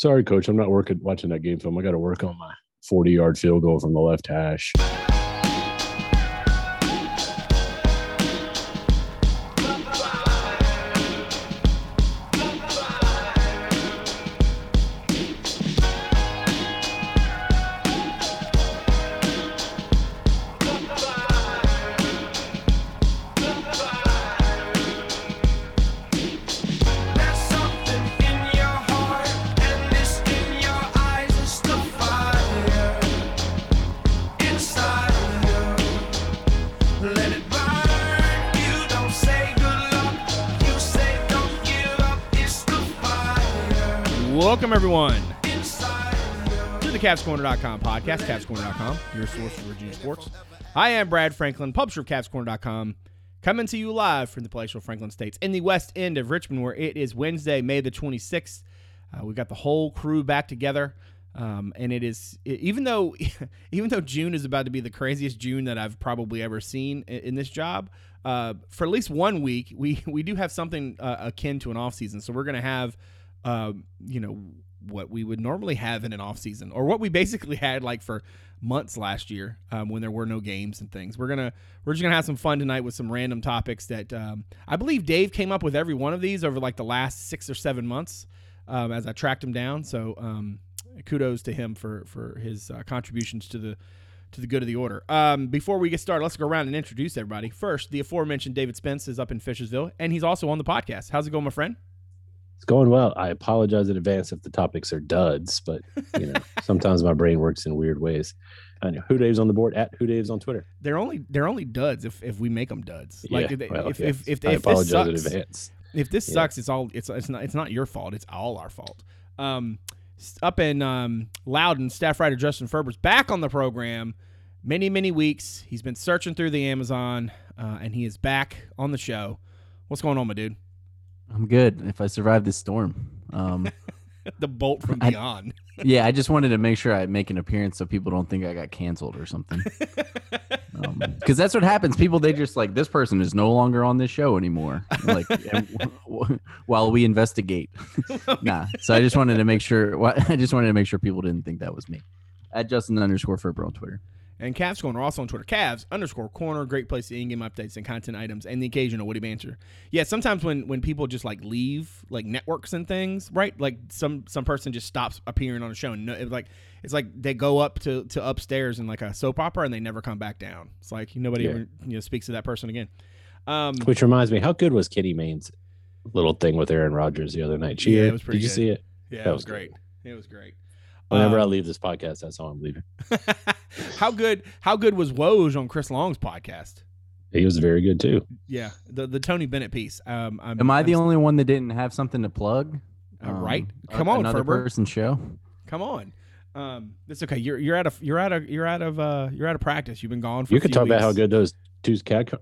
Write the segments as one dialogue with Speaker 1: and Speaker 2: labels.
Speaker 1: Sorry, coach. I'm not working watching that game film. I got to work on my 40 yard field goal from the left hash.
Speaker 2: Everyone, to the CavsCorner.com podcast, CavsCorner.com, your source for Virginia sports. I am Brad Franklin, publisher of CavsCorner.com, coming to you live from the palatial Franklin States in the west end of Richmond, where it is Wednesday, May the 26th. Uh, we got the whole crew back together. Um, and it is even though even though June is about to be the craziest June that I've probably ever seen in, in this job, uh, for at least one week we we do have something uh, akin to an off season. So we're gonna have um, you know what we would normally have in an off season, or what we basically had like for months last year um, when there were no games and things. We're gonna we're just gonna have some fun tonight with some random topics that um, I believe Dave came up with every one of these over like the last six or seven months um, as I tracked him down. So um, kudos to him for for his uh, contributions to the to the good of the order. Um, before we get started, let's go around and introduce everybody. First, the aforementioned David Spence is up in Fishersville, and he's also on the podcast. How's it going, my friend?
Speaker 1: It's going well. I apologize in advance if the topics are duds, but you know, sometimes my brain works in weird ways. I know HooDaves on the board at HooDaves on Twitter.
Speaker 2: They're only they're only duds if, if we make them duds. Like
Speaker 1: yeah,
Speaker 2: if,
Speaker 1: well,
Speaker 2: if,
Speaker 1: yeah.
Speaker 2: if, if,
Speaker 1: I
Speaker 2: if this
Speaker 1: apologize in
Speaker 2: sucks,
Speaker 1: advance.
Speaker 2: if this
Speaker 1: Yeah.
Speaker 2: sucks, it's all it's it's not it's not your fault. It's all our fault. Um, up in um, Loudoun, staff writer Justin Ferber's back on the program. Many many weeks. He's been searching through the Amazon, uh, and he is back on the show. What's going on, my dude?
Speaker 3: I'm good if I survive this storm. Um,
Speaker 2: the bolt from
Speaker 3: I-
Speaker 2: beyond.
Speaker 3: yeah, I just wanted to make sure I make an appearance so people don't think I got canceled or something. Because that's what happens. People they just like this person is no longer on this show anymore. Like and w- w- while we investigate. nah. So I just wanted to make sure. I just wanted to make sure people didn't think that was me. At Justin underscore Ferber on Twitter.
Speaker 2: And Cavs Corner also on Twitter. Cavs underscore corner, great place to in-game updates and content items and the occasional Woody Banter. Yeah, sometimes when when people just like leave like networks and things, right? Like some some person just stops appearing on a show and no, it's like it's like they go up to to upstairs in like a soap opera and they never come back down. It's like nobody
Speaker 1: Yeah.
Speaker 2: ever you know speaks to that person again. Um,
Speaker 1: Which reminds me, how good was Kenny Mayne's little thing with Aaron Rodgers the other night? She,
Speaker 2: Yeah, it was pretty
Speaker 1: did you see it?
Speaker 2: yeah,
Speaker 1: that
Speaker 2: it was
Speaker 1: was good.
Speaker 2: great. It was great.
Speaker 1: Whenever I
Speaker 2: Um,
Speaker 1: leave this podcast, that's how I'm leaving.
Speaker 2: how good how good was Woj on Chris Long's podcast?
Speaker 1: He was very good too.
Speaker 2: Yeah, the the Tony Bennett piece. Um, I'm,
Speaker 3: Am I the
Speaker 2: I'm-
Speaker 3: only one that didn't have something to plug?
Speaker 2: Uh, right? Come on,
Speaker 3: another
Speaker 2: Ferber.
Speaker 3: person's show.
Speaker 2: Come on. Um, that's okay. You're you're out of you're out of you're out of uh you're out of practice. You've been gone for.
Speaker 1: You
Speaker 2: a
Speaker 1: could
Speaker 2: few
Speaker 1: talk about how good those two cat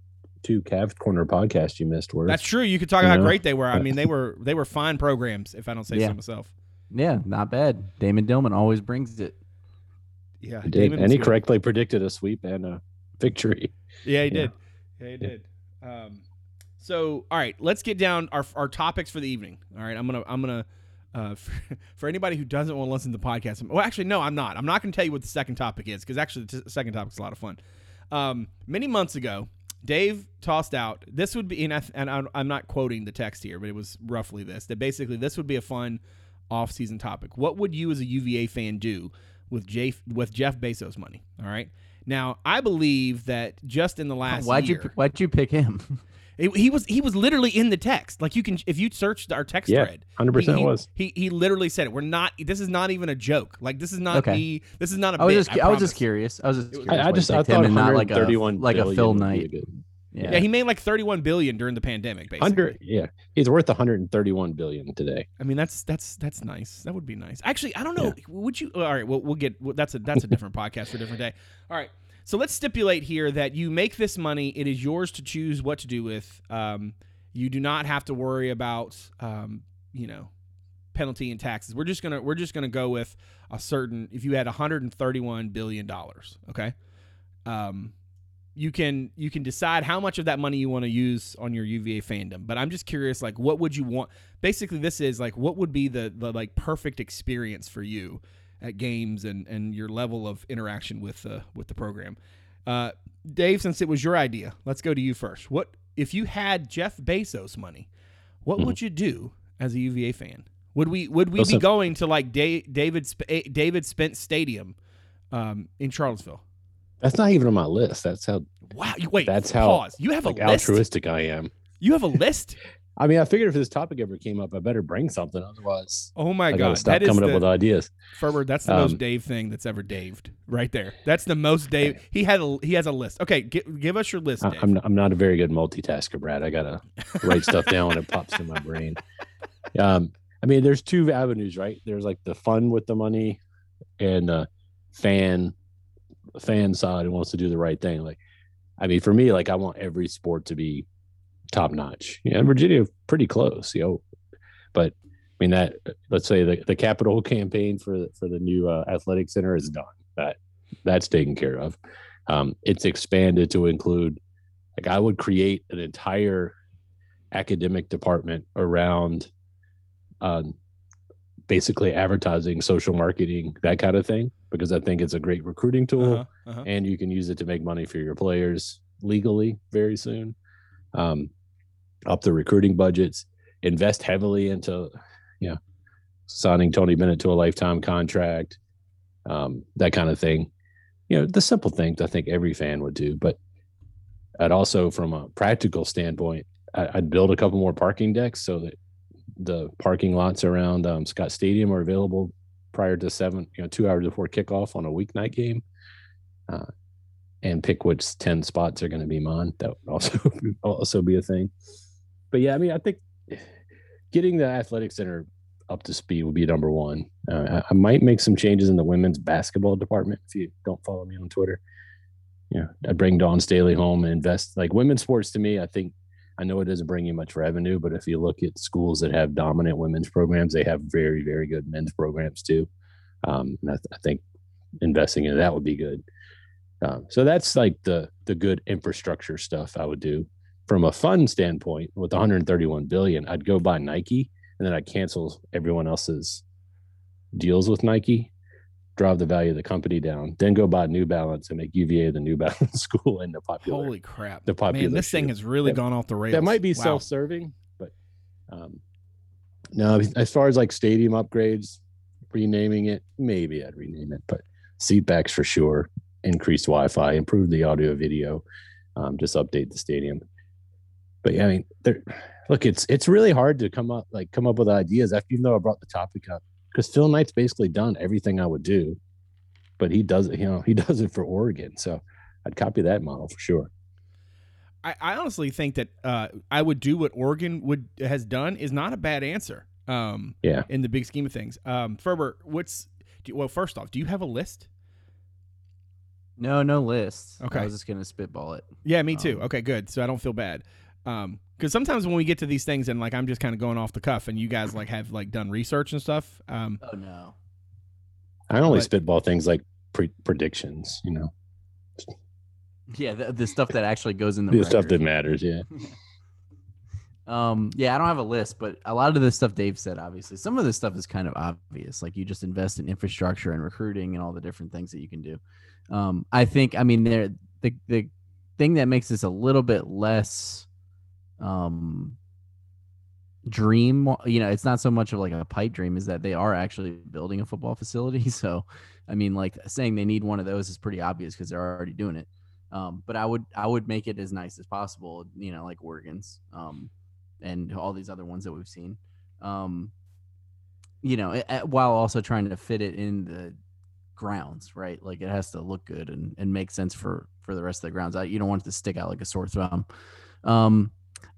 Speaker 1: two Cav Corner podcasts you missed were.
Speaker 2: That's true. You could talk
Speaker 1: You
Speaker 2: about how great they were. I mean, they were they were fine programs. If I don't say so myself.
Speaker 3: Yeah, not bad. Damon Dillman always brings it.
Speaker 2: Yeah,
Speaker 1: He did,
Speaker 2: Damon
Speaker 1: and
Speaker 2: was
Speaker 1: he
Speaker 2: good.
Speaker 1: correctly predicted a sweep and a victory.
Speaker 2: Yeah, he
Speaker 1: Yeah.
Speaker 2: did. Yeah, he did. Um, so all right, let's get down our our topics for the evening. All right, I'm gonna I'm gonna. Uh, for, for anybody who doesn't want to listen to the podcast, well, actually, no, I'm not. I'm not going to tell you what the second topic is because actually, the t- second topic is a lot of fun. Um, many months ago, Dave tossed out this would be, and, I, and I'm- I'm not quoting the text here, but it was roughly this that basically this would be a fun off-season topic. What would you as a UVA fan do with Jeff with Jeff Bezos money? All right. Now, I believe that just in the last
Speaker 3: Why'd
Speaker 2: year,
Speaker 3: you Why'd you pick him?
Speaker 2: it- he was he was literally in the text. Like you can if you searched our text
Speaker 1: Yeah,
Speaker 2: thread,
Speaker 1: 100%
Speaker 2: he- he-
Speaker 1: was.
Speaker 2: He he literally said it. We're not. This is not even a joke. Like this is not
Speaker 3: Okay.
Speaker 2: me. This is not a
Speaker 3: I was
Speaker 2: bit,
Speaker 3: just cu- I, was just curious. I was just curious.
Speaker 1: I, I just I
Speaker 3: picked him
Speaker 1: thought
Speaker 3: and not like a like a
Speaker 1: billion
Speaker 3: Phil Knight.
Speaker 1: good-
Speaker 3: Yeah.
Speaker 2: Yeah, he made like 31 billion during the pandemic. Basically,
Speaker 1: Under yeah, he's worth 131 billion today.
Speaker 2: I mean, that's that's that's nice. That would be nice. Actually, I don't know. Would you? All right. Well, we'll get. Well, that's a that's a different podcast for a different day. All right. So let's stipulate here that you make this money. It is yours to choose what to do with. Um, you do not have to worry about, um, you know, penalty and taxes. We're just gonna we're just gonna go with a certain. If you had 131 billion dollars, okay. Um, you can you can decide how much of that money you want to use on your UVA fandom. But I'm just curious, like, what would you want? Basically, this is like, what would be the the like perfect experience for you at games and and your level of interaction with uh, with the program. Uh, Dave, since it was your idea, let's go to you first. What if you had Jeff Bezos money? What would you do as a UVA fan? Would we would we be going to like da- David Sp- David Spence Stadium um, in Charlottesville?
Speaker 1: That's not even on my list. That's how
Speaker 2: Wow, you, wait,
Speaker 1: That's how,
Speaker 2: pause. You have
Speaker 1: like
Speaker 2: a list.
Speaker 1: altruistic I am.
Speaker 2: You have a list.
Speaker 1: I mean, I figured if this topic ever came up, I better bring something. Otherwise,
Speaker 2: Oh my
Speaker 1: I
Speaker 2: god,
Speaker 1: gotta stop
Speaker 2: that is
Speaker 1: coming
Speaker 2: the,
Speaker 1: up with ideas.
Speaker 2: Ferber, that's the most
Speaker 1: Um,
Speaker 2: Dave thing that's ever Daved right there. That's the most Dave. He had a he has a list. Okay, gi- give us your list, Dave.
Speaker 1: I'm not, I'm not a very good multitasker, Brad. I gotta write stuff down when it pops in my brain. Um, I mean, there's two avenues, right? There's like the fun with the money, and uh, fan fan side who wants to do the right thing. Like, I mean, for me, like I want every sport to be top notch. Yeah, Virginia pretty close, you know. But I mean that let's say the, the capital campaign for for the new uh, athletic center is done. That that's taken care of. Um, it's expanded to include like I would create an entire academic department around um, basically advertising, social marketing, that kind of thing, because I think it's a great recruiting tool
Speaker 2: Uh-huh, uh-huh.
Speaker 1: and you can use it to make money for your players legally very soon. Um, up the recruiting budgets, invest heavily into, you know, signing Tony Bennett to a lifetime contract, um, that kind of thing. You know, the simple things I think every fan would do. But I'd also, from a practical standpoint, I'd build a couple more parking decks so that the parking lots around um, Scott Stadium are available prior to seven, you know, two hours before kickoff on a weeknight game uh, and pick which 10 spots are going to be mine. That would also also be a thing. But yeah, I mean, I think getting the athletic center up to speed would be number one. Uh, I, I might make some changes in the women's basketball department if you don't follow me on Twitter. Yeah, I'd bring Dawn Staley home and invest. Like women's sports to me, I think I know it doesn't bring you much revenue, but if you look at schools that have dominant women's programs, they have very, very good men's programs too. Um, and I, th- I think investing in that would be good. Um, so that's like the the good infrastructure stuff I would do. From a fund standpoint, with 131 billion, I'd go buy Nike and then I'd cancel everyone else's deals with Nike, drive the value of the company down, then go buy New Balance and make UVA the New Balance school and the popular.
Speaker 2: Holy crap!
Speaker 1: the popular
Speaker 2: Man, this thing has really
Speaker 1: That-
Speaker 2: gone off the rails.
Speaker 1: that might be
Speaker 2: Wow.
Speaker 1: self-serving, but um, no. As far as like stadium upgrades, renaming it, maybe I'd rename it, but seat backs for sure. Increased Wi-Fi, improve the audio video, um, just update the stadium. But yeah, I mean, there. Look, it's it's really hard to come up like come up with ideas after even though I brought the topic up because Phil Knight's basically done everything I would do, but he does it. You know, he does it for Oregon, so I'd copy that model for sure.
Speaker 2: I, I honestly think that uh, I would do what Oregon would has done is not a bad answer. Um,
Speaker 1: Yeah.
Speaker 2: in the big scheme of things. Um, Ferber, what's do, well? First off, do you have a list?
Speaker 3: No, no list.
Speaker 2: Okay.
Speaker 3: I was just gonna spitball it.
Speaker 2: Yeah, me too.
Speaker 3: Um,
Speaker 2: okay, good. So I don't feel bad. Um, because sometimes when we get to these things and like I'm just kind of going off the cuff, and you guys like have like done research and stuff. Um,
Speaker 3: Oh no.
Speaker 1: I only
Speaker 2: But-
Speaker 1: spitball things like pre- predictions, you know,
Speaker 3: Yeah, the, the stuff that actually goes in the,
Speaker 1: the stuff that matters. Yeah.
Speaker 3: Um, yeah, I don't have a list, but a lot of the stuff Dave said, obviously, some of this stuff is kind of obvious. Like you just invest in infrastructure and recruiting and all the different things that you can do. Um, I think, I mean, there the the thing that makes this a little bit less, um, dream. You know, it's not so much of like a pipe dream, is that they are actually building a football facility. So, I mean, like saying they need one of those is pretty obvious because they're already doing it. Um, but I would I would make it as nice as possible. You know, like Oregon's. Um, and all these other ones that we've seen. Um, you know, a- a- while also trying to fit it in the grounds, right? Like it has to look good and, and make sense for for the rest of the grounds. I, you don't want it to stick out like a sore thumb.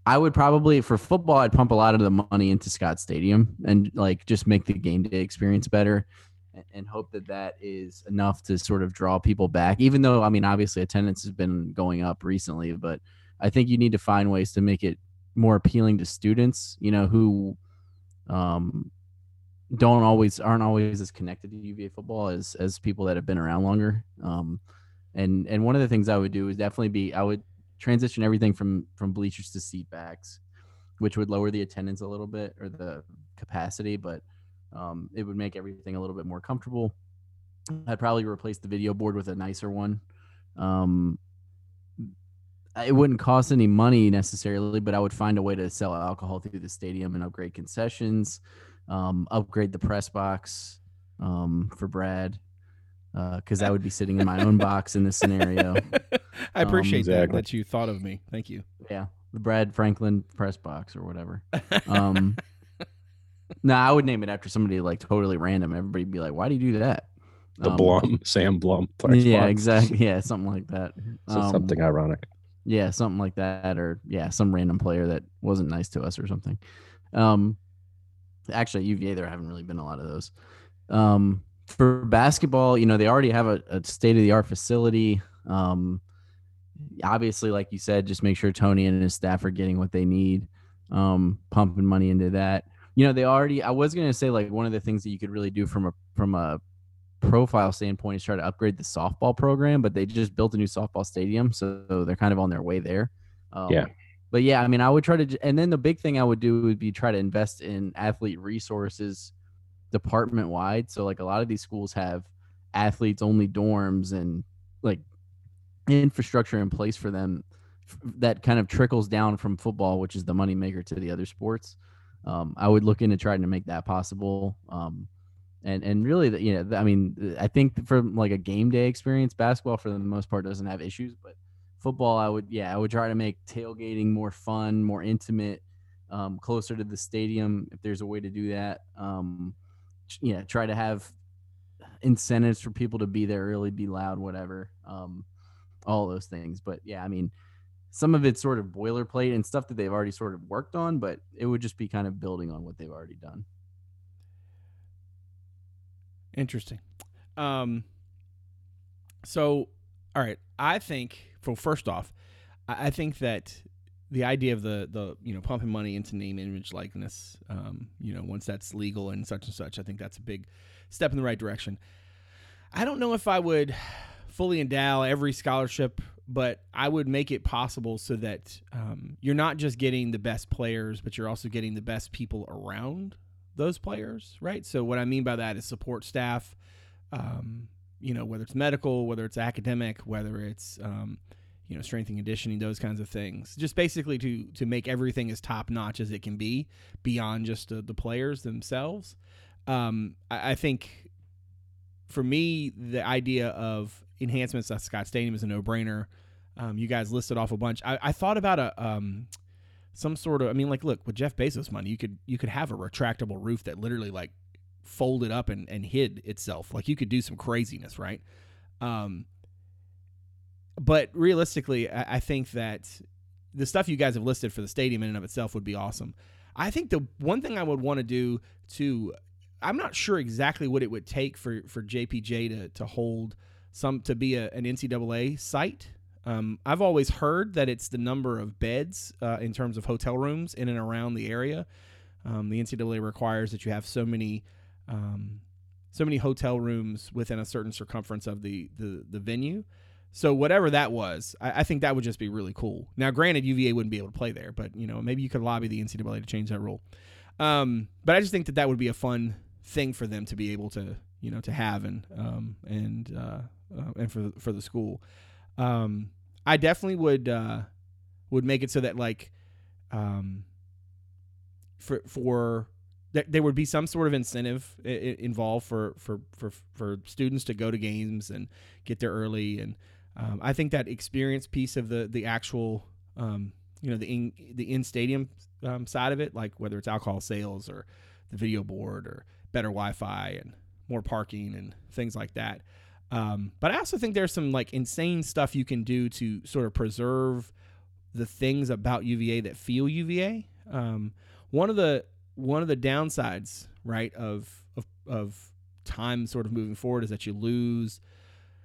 Speaker 3: I would probably for football, I'd pump a lot of the money into Scott Stadium and like just make the game day experience better, and, and hope that that is enough to sort of draw people back. Even though I mean, obviously attendance has been going up recently, but I think you need to find ways to make it more appealing to students, you know, who um, don't always aren't always as connected to UVA football as as people that have been around longer. Um, and and one of the things I would do is definitely be I would transition everything from from bleachers to seat backs, which would lower the attendance a little bit or the capacity, but um, it would make everything a little bit more comfortable. I'd probably replace the video board with a nicer one. Um, it wouldn't cost any money necessarily, but I would find a way to sell alcohol through the stadium and upgrade concessions, um, upgrade the press box um, for Brad, because I would be sitting in my own box in this scenario.
Speaker 2: I appreciate that,
Speaker 1: exactly.
Speaker 2: that you thought of me. Thank you.
Speaker 3: Yeah, the Brad Franklin press box or whatever. Um, no, I would name it after somebody like totally random. Everybody'd be like, "Why do you do that?"
Speaker 1: The
Speaker 3: Um,
Speaker 1: Blum, Sam Blum. Flex
Speaker 3: Yeah,
Speaker 1: box.
Speaker 3: exactly. Yeah, something like that.
Speaker 1: So
Speaker 3: Um,
Speaker 1: something ironic.
Speaker 3: Yeah, something like that, or yeah, some random player that wasn't nice to us or something. Um, actually, UVA there haven't really been a lot of those. Um, for basketball, you know, they already have a, a state of the art facility. Um, obviously, like you said, just make sure Tony and his staff are getting what they need. Um, pumping money into that. You know, they already. I was gonna say like one of the things that you could really do from a from a profile standpoint is try to upgrade the softball program, but they just built a new softball stadium, so they're kind of on their way there. Um,
Speaker 1: Yeah.
Speaker 3: But yeah, I mean, I would try to, and then the big thing I would do would be try to invest in athlete resources department wide. So like a lot of these schools have athletes only dorms and like infrastructure in place for them that kind of trickles down from football, which is the moneymaker to the other sports. Um, I would look into trying to make that possible. Um, and and really, the- you know, I mean, I think from like a game day experience, basketball for the most part doesn't have issues, but football, I would, yeah, I would try to make tailgating more fun, more intimate, um, closer to the stadium if there's a way to do that. Um, ch- yeah, try to have incentives for people to be there early, be loud, whatever. Um, all those things. But yeah, I mean, some of it's sort of boilerplate and stuff that they've already sort of worked on, but it would just be kind of building on what they've already done.
Speaker 2: Interesting. Um, so, all right, I think. Well, first off, I think that the idea of the the you know pumping money into name, image, likeness, um, you know, once that's legal and such and such, I think that's a big step in the right direction. I don't know if I would fully endow every scholarship, but I would make it possible so that um, you're not just getting the best players, but you're also getting the best people around those players, right? So what I mean by that is support staff, um, you know, whether it's medical, whether it's academic, whether it's um, you know strength and conditioning, those kinds of things. Just basically to to make everything as top notch as it can be beyond just uh, the players themselves. Um, I, I think for me, the idea of enhancements at Scott Stadium is a no brainer. Um, you guys listed off a bunch. I, I thought about a um, some sort of. I mean, like, look, with Jeff Bezos money, you could you could have a retractable roof that literally like folded up and, and hid itself. Like you could do some craziness, right? Um, but realistically, I, I think that the stuff you guys have listed for the stadium in and of itself would be awesome. I think the one thing I would want to do to I'm not sure exactly what it would take for for JPJ to to hold some to be a, an NCAA site. Um, I've always heard that it's the number of beds uh, in terms of hotel rooms in and around the area. Um, the NCAA requires that you have so many um, so many hotel rooms within a certain circumference of the the, the venue. So whatever that was, I, I think that would just be really cool. Now, granted, UVA wouldn't be able to play there, but you know maybe you could lobby the NCAA to change that rule. Um, but I just think that that would be a fun thing for them to be able to you know to have and um, and uh, uh, and for for the school. Um, I definitely would uh, would make it so that like um, for for that there would be some sort of incentive involved for, for for for students to go to games and get there early and um, I think that experience piece of the the actual um, you know the in the in stadium um, side of it like whether it's alcohol sales or the video board or better Wi-Fi and more parking and things like that. Um, but I also think there's some like insane stuff you can do to sort of preserve the things about UVA that feel UVA. Um, one of the one of the downsides, right, of of of time sort of moving forward is that you lose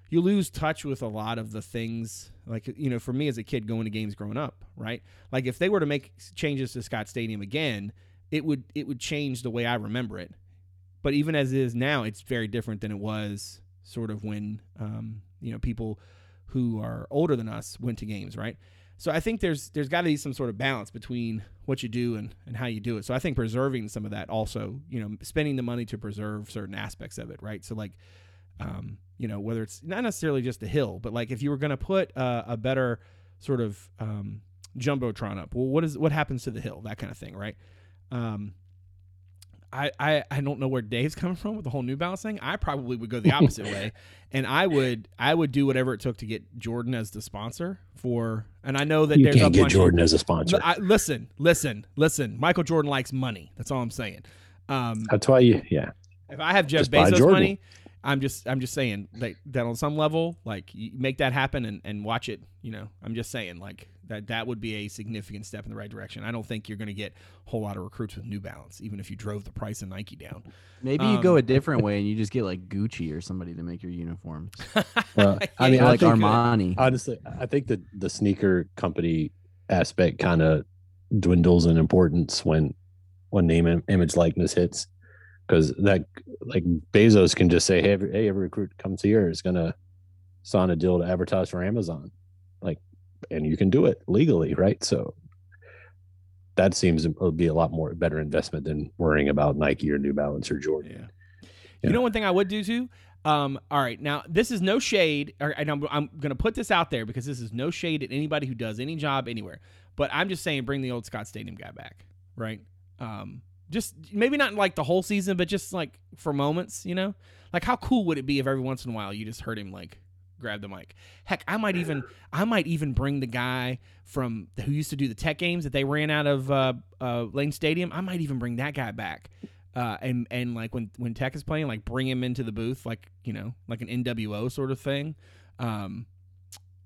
Speaker 2: you lose touch with a lot of the things like you know for me as a kid going to games growing up right like if they were to make changes to scott stadium again it would it would change the way i remember it but even as it is now it's very different than it was sort of when um, you know people who are older than us went to games, right? So I think there's there's got to be some sort of balance between what you do and, and how you do it. So I think preserving some of that also, you know, spending the money to preserve certain aspects of it, right? So like, um, you know, whether it's not necessarily just the hill, but like if you were going to put uh, a better sort of um, jumbotron up, well, what is what happens to the hill? That kind of thing, right? Um, I, I, I don't know where Dave's coming from with the whole New Balance thing. I probably would go the opposite way, and I would I would do whatever it took to get Jordan as the sponsor for. And I know that
Speaker 1: You
Speaker 2: there's a
Speaker 1: can't get
Speaker 2: bunch of-
Speaker 1: Jordan as a sponsor.
Speaker 2: I, listen, listen, listen. Michael Jordan likes money. That's all I'm saying. Um,
Speaker 1: That's why you, yeah.
Speaker 2: if I have Jeff
Speaker 1: Just
Speaker 2: Bezos
Speaker 1: Jordan.
Speaker 2: money, I'm just I'm just saying that, that on some level, like you make that happen and, and watch it. You know, I'm just saying like that that would be a significant step in the right direction. I don't think you're going to get a whole lot of recruits with New Balance, even if you drove the price of Nike down.
Speaker 3: Maybe you go
Speaker 2: Um,
Speaker 3: a different way and you just get like Gucci or somebody to make your uniforms.
Speaker 1: Well, I mean,
Speaker 2: Yeah,
Speaker 1: I
Speaker 3: like
Speaker 1: think-
Speaker 3: Armani.
Speaker 1: honestly, I think that the sneaker company aspect kind of dwindles in importance when when name and image likeness hits, because that like Bezos can just say, hey, every, hey, every recruit comes here is gonna sign a deal to advertise for Amazon, like, and you can do it legally, right? So that seems to be a lot more better investment than worrying about Nike or New Balance or Jordan.
Speaker 2: Yeah.
Speaker 1: Yeah.
Speaker 2: You know one thing I would do too. Um, all right, now this is no shade, or, and I'm, I'm going to put this out there because this is no shade at anybody who does any job anywhere. But I'm just saying, bring the old Scott Stadium guy back, right? Um, just maybe not like the whole season, but just like for moments, you know. Like how cool would it be if every once in a while you just heard him like grab the mic? Heck, I might even I might even bring the guy from who used to do the tech games that they ran out of uh, uh, Lane Stadium. I might even bring that guy back uh, and and like when when Tech is playing, like bring him into the booth, like you know, like an NWO sort of thing. Um,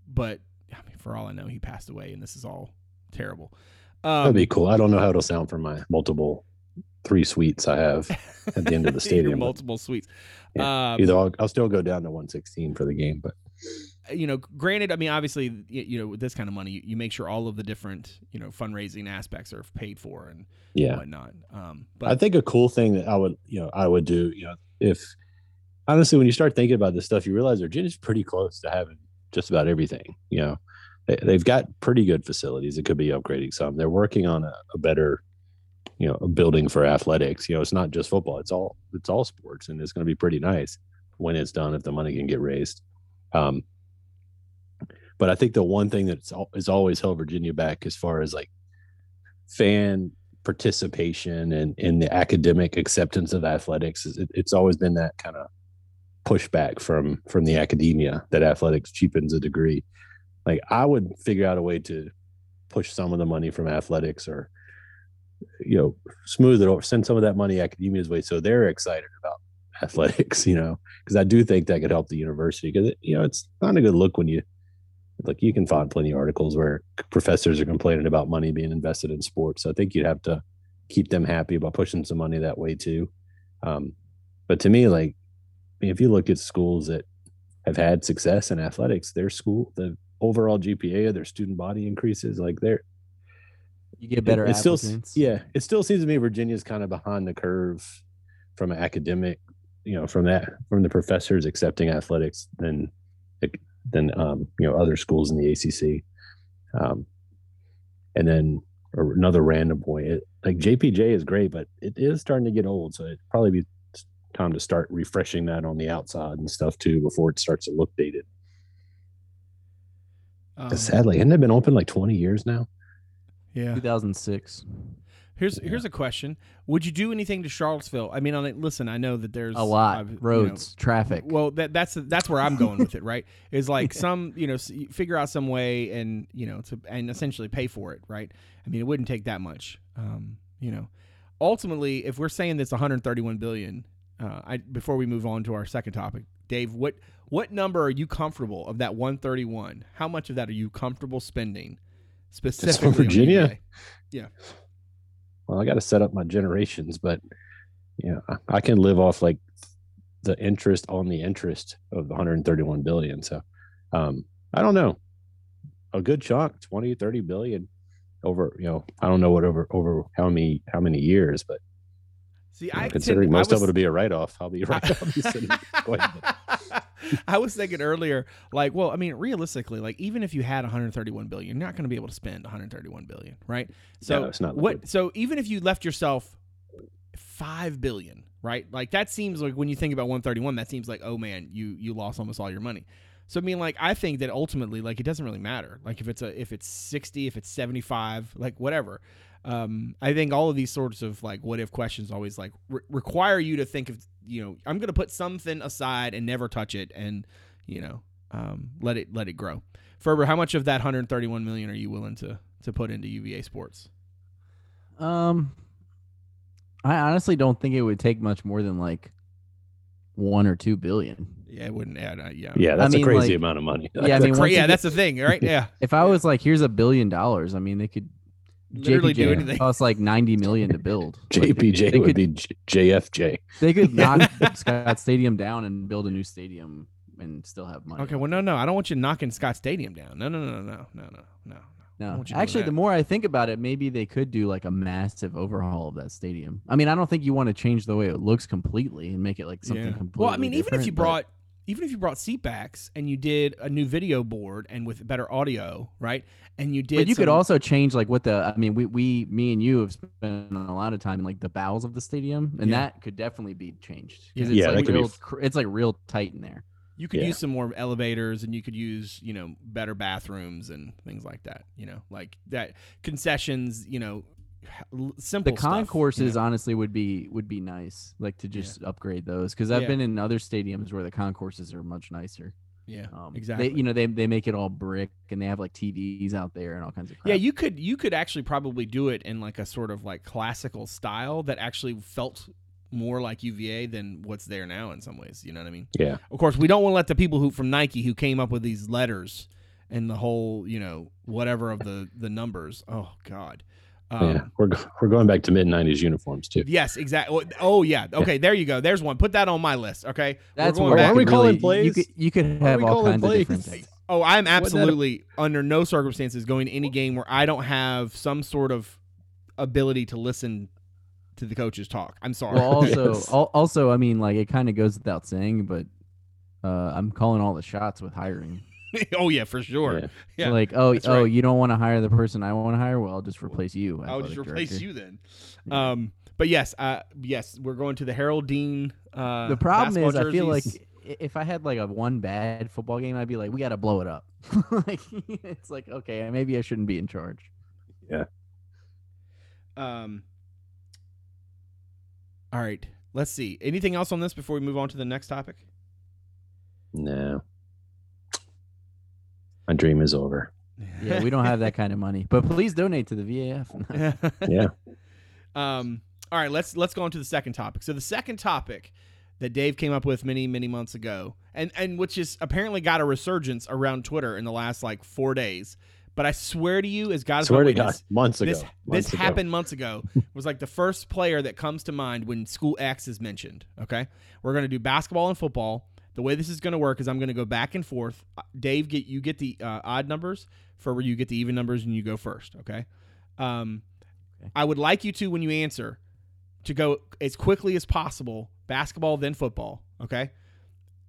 Speaker 2: but I mean, for all I know, he passed away, and this is all terrible. Um,
Speaker 1: That'd be cool. I don't know how it'll sound from my multiple three suites I have at the end of the stadium.
Speaker 2: multiple suites. Um,
Speaker 1: Either I'll, I'll still go down to 116 for the game, but
Speaker 2: you know, granted, I mean, obviously, you know, with this kind of money, you, you make sure all of the different, you know, fundraising aspects are paid for and
Speaker 1: yeah,
Speaker 2: whatnot. Um, but
Speaker 1: I think a cool thing that I would, you know, I would do, you know, if honestly, when you start thinking about this stuff, you realize Virginia's pretty close to having just about everything. You know, they, they've got pretty good facilities. It could be upgrading some. They're working on a, a better, you know, a building for athletics. You know, it's not just football. It's all it's all sports, and it's going to be pretty nice when it's done if the money can get raised. Um, but I think the one thing that's is always held Virginia back as far as like fan participation and in the academic acceptance of athletics is it, it's always been that kind of pushback from from the academia that athletics cheapens a degree like i would figure out a way to push some of the money from athletics or you know smooth it over send some of that money academia's way so they're excited about athletics you know because i do think that could help the university because you know it's not a good look when you like you can find plenty of articles where professors are complaining about money being invested in sports. So I think you'd have to keep them happy about pushing some money that way too. Um, but to me, like if you look at schools that have had success in athletics, their school, the overall GPA of their student body increases. Like they're
Speaker 3: You get better
Speaker 1: it still,
Speaker 3: applicants.
Speaker 1: yeah, it still seems to me Virginia's kind of behind the curve from an academic, you know, from that from the professors accepting athletics than than um, you know other schools in the ACC. Um, and then or another random point, it, like JPJ is great, but it is starting to get old, so it probably be time to start refreshing that on the outside and stuff too before it starts to look dated.
Speaker 2: um,
Speaker 1: 'Cause sadly, hasn't it been open like twenty years now?
Speaker 2: Yeah.
Speaker 3: 2006.
Speaker 2: Here's here's a question: Would you do anything to Charlottesville? I mean, on it, listen, I know that there's
Speaker 3: A lot.
Speaker 2: uh, you know,
Speaker 3: Roads, traffic.
Speaker 2: well, that that's that's where I'm going with it, right? Is like some you know figure out some way and you know to and essentially pay for it, right? I mean, it wouldn't take that much, um, you know. Ultimately, if we're saying this 131 billion, uh, I before we move on to our second topic, Dave, what what number are you comfortable of that 131? How much of that are you comfortable spending specifically on
Speaker 1: Virginia?
Speaker 2: Yeah.
Speaker 1: well, I got to set up my generations, but you know, I- can live off like the interest on the interest of the 131 billion. So, um, I don't know, a good chunk, 20, 30 billion over, you know, I don't know what over, over how many, how many years, but
Speaker 2: See,
Speaker 1: you know,
Speaker 2: I
Speaker 1: considering
Speaker 2: tend- I
Speaker 1: most of it will be a write off, I'll be right. I'll be sitting quite a bit.
Speaker 2: I was thinking earlier, like, well, I mean, realistically, like, even if you had 131 billion, you're not going to be able to spend 131 billion, right? So,
Speaker 1: No, it's not
Speaker 2: what?
Speaker 1: liquid.
Speaker 2: So, even if you left yourself five billion, right? Like, that seems like when you think about 131, that seems like, oh man, you you lost almost all your money. So, I mean, like, I think that ultimately, like, it doesn't really matter. Like, if it's a if it's 60, if it's 75, like, whatever. Um, I think all of these sorts of like what if questions always like re- require you to think of you know I'm gonna put something aside and never touch it and you know um, let it let it grow. Ferber, how much of that 131 million are you willing to to put into UVA sports?
Speaker 3: Um, I honestly don't think it would take much more than like one or two billion.
Speaker 2: Yeah, it wouldn't add. Uh, yeah,
Speaker 1: Yeah, that's
Speaker 3: mean,
Speaker 1: a crazy
Speaker 3: like-
Speaker 1: amount of money.
Speaker 3: Yeah, I mean,
Speaker 2: Cra- yeah,
Speaker 3: get-
Speaker 2: that's the thing, right? Yeah,
Speaker 3: If I was like, here's a billion dollars, I mean, they could
Speaker 2: Literally do
Speaker 3: JPJ
Speaker 2: anything.
Speaker 3: costs like 90 million to build. Like,
Speaker 1: JPJ
Speaker 3: they
Speaker 1: would
Speaker 3: could-
Speaker 1: be J- JFJ.
Speaker 3: They could knock Scott Stadium down and build a new stadium and still have money.
Speaker 2: Okay, well, no, no, I don't want you knocking Scott Stadium down. No, no, no, no, no, no, no. I
Speaker 3: No,
Speaker 2: want you doing
Speaker 3: actually, the more I think about it, maybe they could do like a massive overhaul of that stadium. I mean, I don't think you want to change the way it looks completely and make it like something
Speaker 2: Yeah.
Speaker 3: completely.
Speaker 2: Well, I mean, even if you brought even if you brought seat backs and you did a new video board and with better audio, right? And you did,
Speaker 3: but you could also change like what the I mean, we we me and you have spent a lot of time in like the bowels of the stadium, and
Speaker 2: Yeah.
Speaker 3: that could definitely be changed
Speaker 2: Yeah.
Speaker 3: because
Speaker 1: Yeah,
Speaker 3: it's
Speaker 1: that
Speaker 3: like
Speaker 1: could be
Speaker 3: real,
Speaker 1: f-
Speaker 3: it's like real tight in there.
Speaker 2: You could
Speaker 1: Yeah.
Speaker 2: use some more elevators and you could use, you know, better bathrooms and things like that, you know, like that concessions, you know, l- simple
Speaker 3: The
Speaker 2: stuff, you
Speaker 3: concourses
Speaker 2: know?
Speaker 3: honestly would be would be nice, like to just upgrade those because I've
Speaker 2: Yeah.
Speaker 3: been in other stadiums where the concourses are much nicer.
Speaker 2: Yeah,
Speaker 3: Um,
Speaker 2: exactly.
Speaker 3: They, you know, they they make it all brick and they have like TVs out there and all kinds of crap.
Speaker 2: yeah, you could you could actually probably do it in like a sort of like classical style that actually felt more like UVA than what's there now in some ways, you know what I mean?
Speaker 1: Yeah.
Speaker 2: Of course, we don't want to let the people who from Nike who came up with these letters and the whole, you know, whatever of the the numbers. Oh god. Um,
Speaker 1: yeah. We're we're going back to mid '90s uniforms too.
Speaker 2: Yes, exactly. Oh yeah. Okay, there you go. There's one. Put that on my list. Okay. We're
Speaker 3: That's
Speaker 2: going
Speaker 3: what
Speaker 1: Why
Speaker 2: back-
Speaker 1: are we calling
Speaker 3: really- You
Speaker 1: plays?
Speaker 3: could you could have all
Speaker 1: calling
Speaker 3: kinds of different things.
Speaker 2: Oh, I'm
Speaker 1: Wasn't a-
Speaker 2: absolutely under no circumstances going to any game where I don't have some sort of ability to listen to the coaches talk. I'm sorry.
Speaker 3: Well, also,
Speaker 1: Yes.
Speaker 3: al- also, I mean, like it kind of goes without saying, but uh, I'm calling all the shots with hiring.
Speaker 2: oh yeah, for sure.
Speaker 1: Yeah.
Speaker 2: Yeah,
Speaker 3: like, oh,
Speaker 2: that's
Speaker 3: oh,
Speaker 2: right.
Speaker 3: you don't want to hire the person I want to hire? Well, I'll just replace you.
Speaker 2: I'll just
Speaker 3: athletic
Speaker 2: replace
Speaker 3: director.
Speaker 2: you then.
Speaker 3: Yeah.
Speaker 2: Um, but yes, uh, yes, we're going to the Harold Dean. Uh,
Speaker 3: the problem
Speaker 2: basketball
Speaker 3: is, I feel like if I had like a one bad football game, I'd be like, we got to blow it up. like, it's like, okay, maybe I shouldn't be in charge. Yeah.
Speaker 2: Um. All right. Let's see. Anything else on this before we move on to the next topic?
Speaker 1: No. My dream is over.
Speaker 3: Yeah, we don't have that kind of money, but please donate to the VAF.
Speaker 1: Yeah.
Speaker 2: Um. All right. Let's let's go on to the second topic. So the second topic that Dave came up with many many months ago, and and which is apparently got a resurgence around Twitter in the last like four days. But I swear to you, as God is my
Speaker 1: Swear to God,
Speaker 2: witness,
Speaker 1: months ago.
Speaker 2: this
Speaker 1: months
Speaker 2: this
Speaker 1: ago.
Speaker 2: happened months ago was like the first player that comes to mind when school X is mentioned. Okay, we're gonna do basketball and football. The way this is gonna work is I'm gonna go back and forth. Uh, Dave, get you get the uh, odd numbers for where you get the even numbers and you go first. Okay. Um,
Speaker 3: Okay.
Speaker 2: I would like you to when you answer to go as quickly as possible. Basketball, then football. Okay.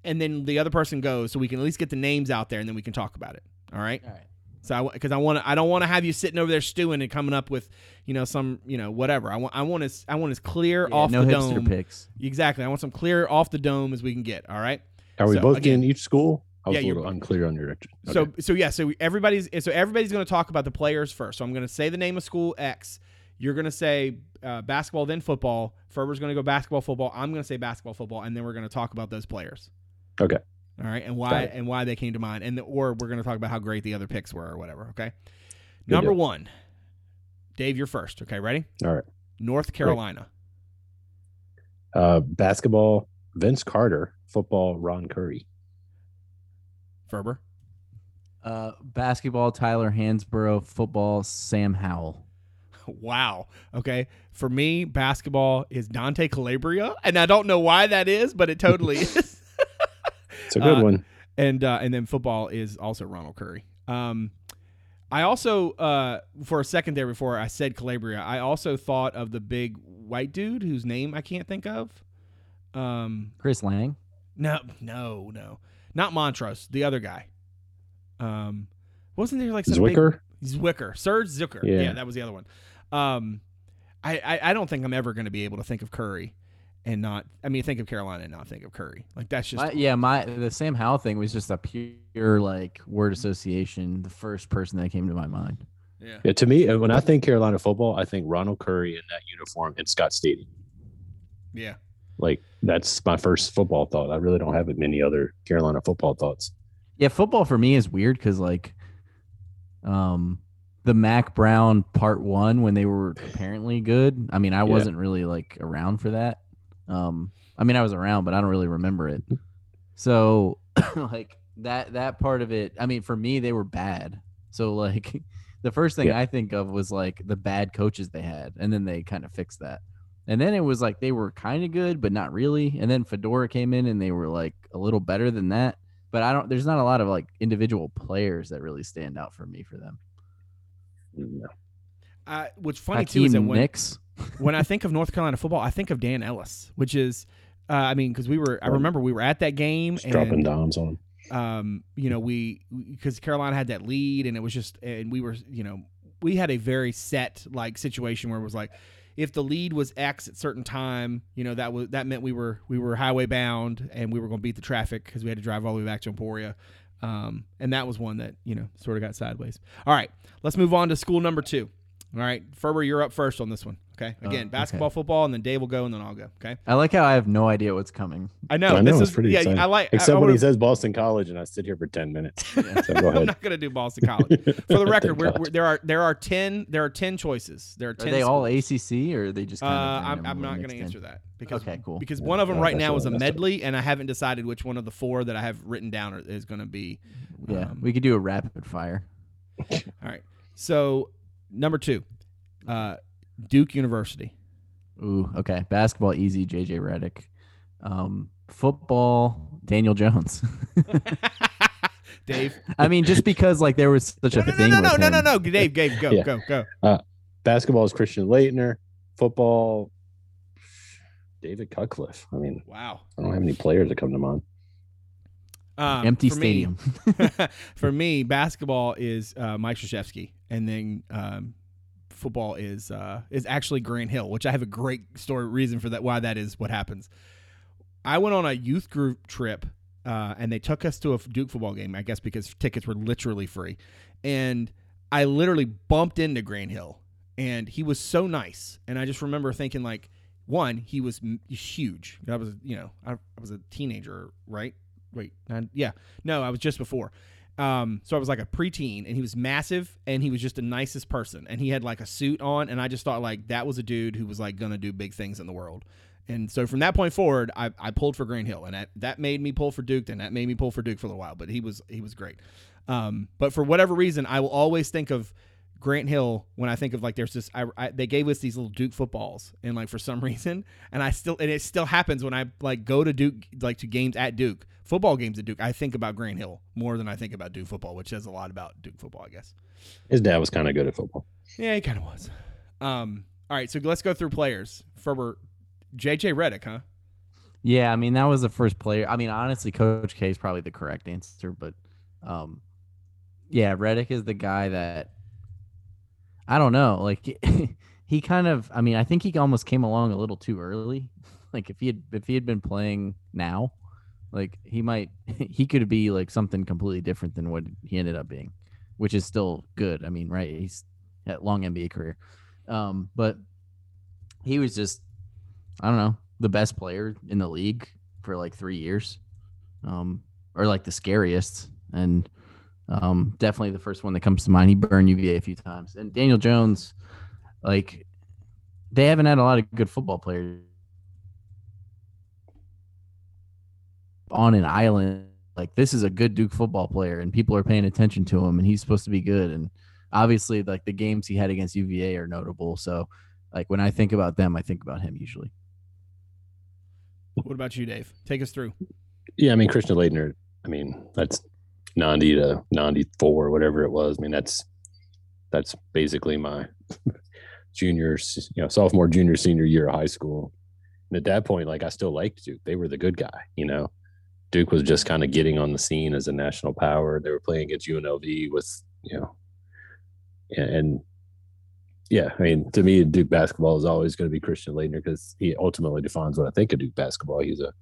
Speaker 2: And then the other person goes, so we can at least get the names out there, and then we can talk about it. All right.
Speaker 3: All right.
Speaker 2: So I because I want to I don't want to have you sitting over there stewing and coming up with you know some you know whatever I want I want as I want as clear
Speaker 3: Yeah,
Speaker 2: off
Speaker 3: no
Speaker 2: the dome
Speaker 3: picks.
Speaker 2: exactly I want some clear off the dome as we can get all right
Speaker 1: Are we
Speaker 2: So,
Speaker 1: both
Speaker 2: again-
Speaker 1: in each school? I was
Speaker 2: Yeah,
Speaker 1: a little unclear on your. Okay.
Speaker 2: so so yeah so everybody's so everybody's going to talk about the players first so I'm going to say the name of school X you're going to say uh, basketball then football Ferber's going to go basketball football I'm going to say basketball football and then we're going to talk about those players
Speaker 1: Okay.
Speaker 2: all right and why and why they came to mind and the, or we're going to talk about how great the other picks were or whatever okay
Speaker 1: Good
Speaker 2: number
Speaker 1: deal.
Speaker 2: one Dave you're first okay ready
Speaker 1: All right.
Speaker 2: North Carolina
Speaker 1: Uh, basketball, Vince Carter. Football, Ron Curry.
Speaker 2: Ferber
Speaker 3: Uh, basketball, Tyler Hansbrough. Football, Sam Howell.
Speaker 2: Wow. Okay. For me, basketball is Dante Calabria, and I don't know why that is, but it totally is.
Speaker 1: It's a good
Speaker 2: Uh,
Speaker 1: one.
Speaker 2: and uh, and then football is also Ronald Curry. Um, I also uh, for a second there before I said Calabria, I also thought of the big white dude whose name I can't think of. Um,
Speaker 3: Kris Lang.
Speaker 2: no, no, no, not Montross, the other guy. Um, wasn't there like some big-
Speaker 1: Zwikker.
Speaker 2: Zwikker, Serge Zwikker. Yeah.
Speaker 1: Yeah.
Speaker 2: that was the other one. Um, I, I, I don't think I'm ever going to be able to think of Curry and not. I mean, think of Carolina and not think of Curry. Like that's just
Speaker 3: My, yeah, my the Sam Howell thing was just a pure like word association. The first person that came to my mind.
Speaker 2: yeah.
Speaker 1: Yeah, to me, uh, when I think Carolina football, I think Ronald Curry in that uniform in Scott Stadium.
Speaker 2: Yeah.
Speaker 1: Like that's my first football thought. I really don't have many other Carolina football thoughts.
Speaker 3: Yeah, football for me is weird because like, um, the Mack Brown part one when they were apparently good. I mean, I
Speaker 1: Yeah.
Speaker 3: wasn't really like around for that. Um, I mean, I was around, but I don't really remember it. So like that that part of it. I mean, for me, they were bad. So like, the first thing
Speaker 1: Yeah.
Speaker 3: I think of was like the bad coaches they had, and then they kind of fixed that. And then it was like they were kind of good, but not really. And then Fedora came in, and they were like a little better than that but I don't. There's not a lot of like individual players that really stand out for me for them.
Speaker 1: No.
Speaker 2: Uh, what's funny too is that when,
Speaker 3: Nicks.
Speaker 2: when I think of North Carolina football, I think of Dan Ellis, which is, uh, I mean, because we were, I remember we were at that game
Speaker 1: Just dropping
Speaker 2: and
Speaker 1: dimes on him.
Speaker 2: um, you know, we because Carolina had that lead, and it was just, and we were, you know, we had a very set like situation where it was like, if the lead was X at certain time, you know, that was that meant we were we were highway bound, and we were going to beat the traffic because we had to drive all the way back to Emporia, um, and that was one that you know sort of got sideways. All right, let's move on to school number two. All right, Ferber, you're up first on this one. Okay,
Speaker 3: Oh,
Speaker 2: again,
Speaker 3: okay.
Speaker 2: basketball, football, and then Dave will go, and then I'll go. Okay,
Speaker 3: I like how I have no idea what's coming.
Speaker 2: I know,
Speaker 1: I know,
Speaker 2: this
Speaker 1: it's
Speaker 2: is
Speaker 1: pretty
Speaker 2: yeah.
Speaker 1: exciting.
Speaker 2: I like
Speaker 1: Except
Speaker 2: I
Speaker 1: when he says Boston College, and I sit here for ten minutes. So go
Speaker 2: I'm not going to do Boston College. For the record, we're, we're, there are there are ten there are ten choices. There are
Speaker 3: Are
Speaker 2: ten.
Speaker 3: they all. ACC or are they just?
Speaker 2: Uh,
Speaker 3: Kind of
Speaker 2: I'm, I'm not going to answer that because
Speaker 3: Okay, cool.
Speaker 2: because
Speaker 1: Yeah,
Speaker 2: one of them
Speaker 1: no,
Speaker 2: right now is a
Speaker 1: messed up.
Speaker 2: medley, and I haven't decided which one of the four that I have written down is going to be.
Speaker 3: Yeah,
Speaker 2: um,
Speaker 3: we could do a rapid fire.
Speaker 2: All right. So number two, uh, Duke University.
Speaker 3: Ooh, okay. Basketball, easy. JJ Redick. Um, football, Daniel Jones.
Speaker 2: Dave.
Speaker 3: I mean, just because like there was such
Speaker 2: No,
Speaker 3: a
Speaker 2: no, no,
Speaker 3: thing.
Speaker 2: no, no,
Speaker 3: with
Speaker 2: no, no,
Speaker 3: him.
Speaker 2: no. Dave, Dave, go,
Speaker 1: Yeah.
Speaker 2: go, go.
Speaker 1: Basketball is Christian Laettner. Football, David Cutcliffe. I mean,
Speaker 2: Wow.
Speaker 1: I don't have any players that come to mind.
Speaker 2: Um,
Speaker 3: Empty
Speaker 2: for me-
Speaker 3: stadium.
Speaker 2: for me, basketball is uh, Mike Krzyzewski, and then um, football is uh, is actually Grant Hill, which I have a great story reason for that. Why that is what happens. I went on a youth group trip, uh, and they took us to a Duke football game. I guess because tickets were literally free, and I literally bumped into Grant Hill, and he was so nice. And I just remember thinking like, one, he was huge. I was you know I, I was a teenager, right? Wait, nine, yeah, no, I was just before. Um, so I was like a preteen, and he was massive, and he was just the nicest person, and he had like a suit on, and I just thought like that was a dude who was like gonna do big things in the world. And so from that point forward, I, I pulled for Green Hill, and that, that made me pull for Duke, and that made me pull for Duke for a little while. But he was he was great. Um, but for whatever reason, I will always think of Grant Hill when I think of like there's this. I, I, they gave us these little Duke footballs, and like for some reason, and I still and it still happens when I like go to Duke like to games at Duke football games at Duke. I think about Grant Hill more than I think about Duke football, which says a lot about Duke football, I guess.
Speaker 1: His dad was kind of good at football.
Speaker 2: Yeah, he kind of was. Um, all right, so let's go through players. Ferber, JJ Redick, huh?
Speaker 3: Yeah, I mean that was the first player. I mean, honestly, Coach K is probably the correct answer, but um, yeah, Redick is the guy that I don't know. Like he kind of. I mean, I think he almost came along a little too early. Like if he had if he had been playing now, like he might he could be like something completely different than what he ended up being, which is still good. I mean, right? He's had long NBA career, um, but he was just I don't know, the best player in the league for like three years, um, or like the scariest, and um, definitely the first one that comes to mind. He burned UVA a few times, and Daniel Jones, like they haven't had a lot of good football players on an island. Like this is a good Duke football player, and people are paying attention to him, and he's supposed to be good. And obviously, like the games he had against UVA are notable. So, like when I think about them, I think about him usually.
Speaker 2: What about you, Dave? Take us through.
Speaker 1: Yeah, I mean Christian Laettner. I mean that's ninety to ninety four, whatever it was. I mean that's that's basically my junior, you know, sophomore, junior, senior year of high school. And at that point, like I still liked Duke. They were the good guy, you know. Duke was just kind of getting on the scene as a national power. They were playing against UNLV with, you know, and, and yeah, I mean, to me, Duke basketball is always going to be Christian Laettner because he ultimately defines what I think of Duke basketball. He's a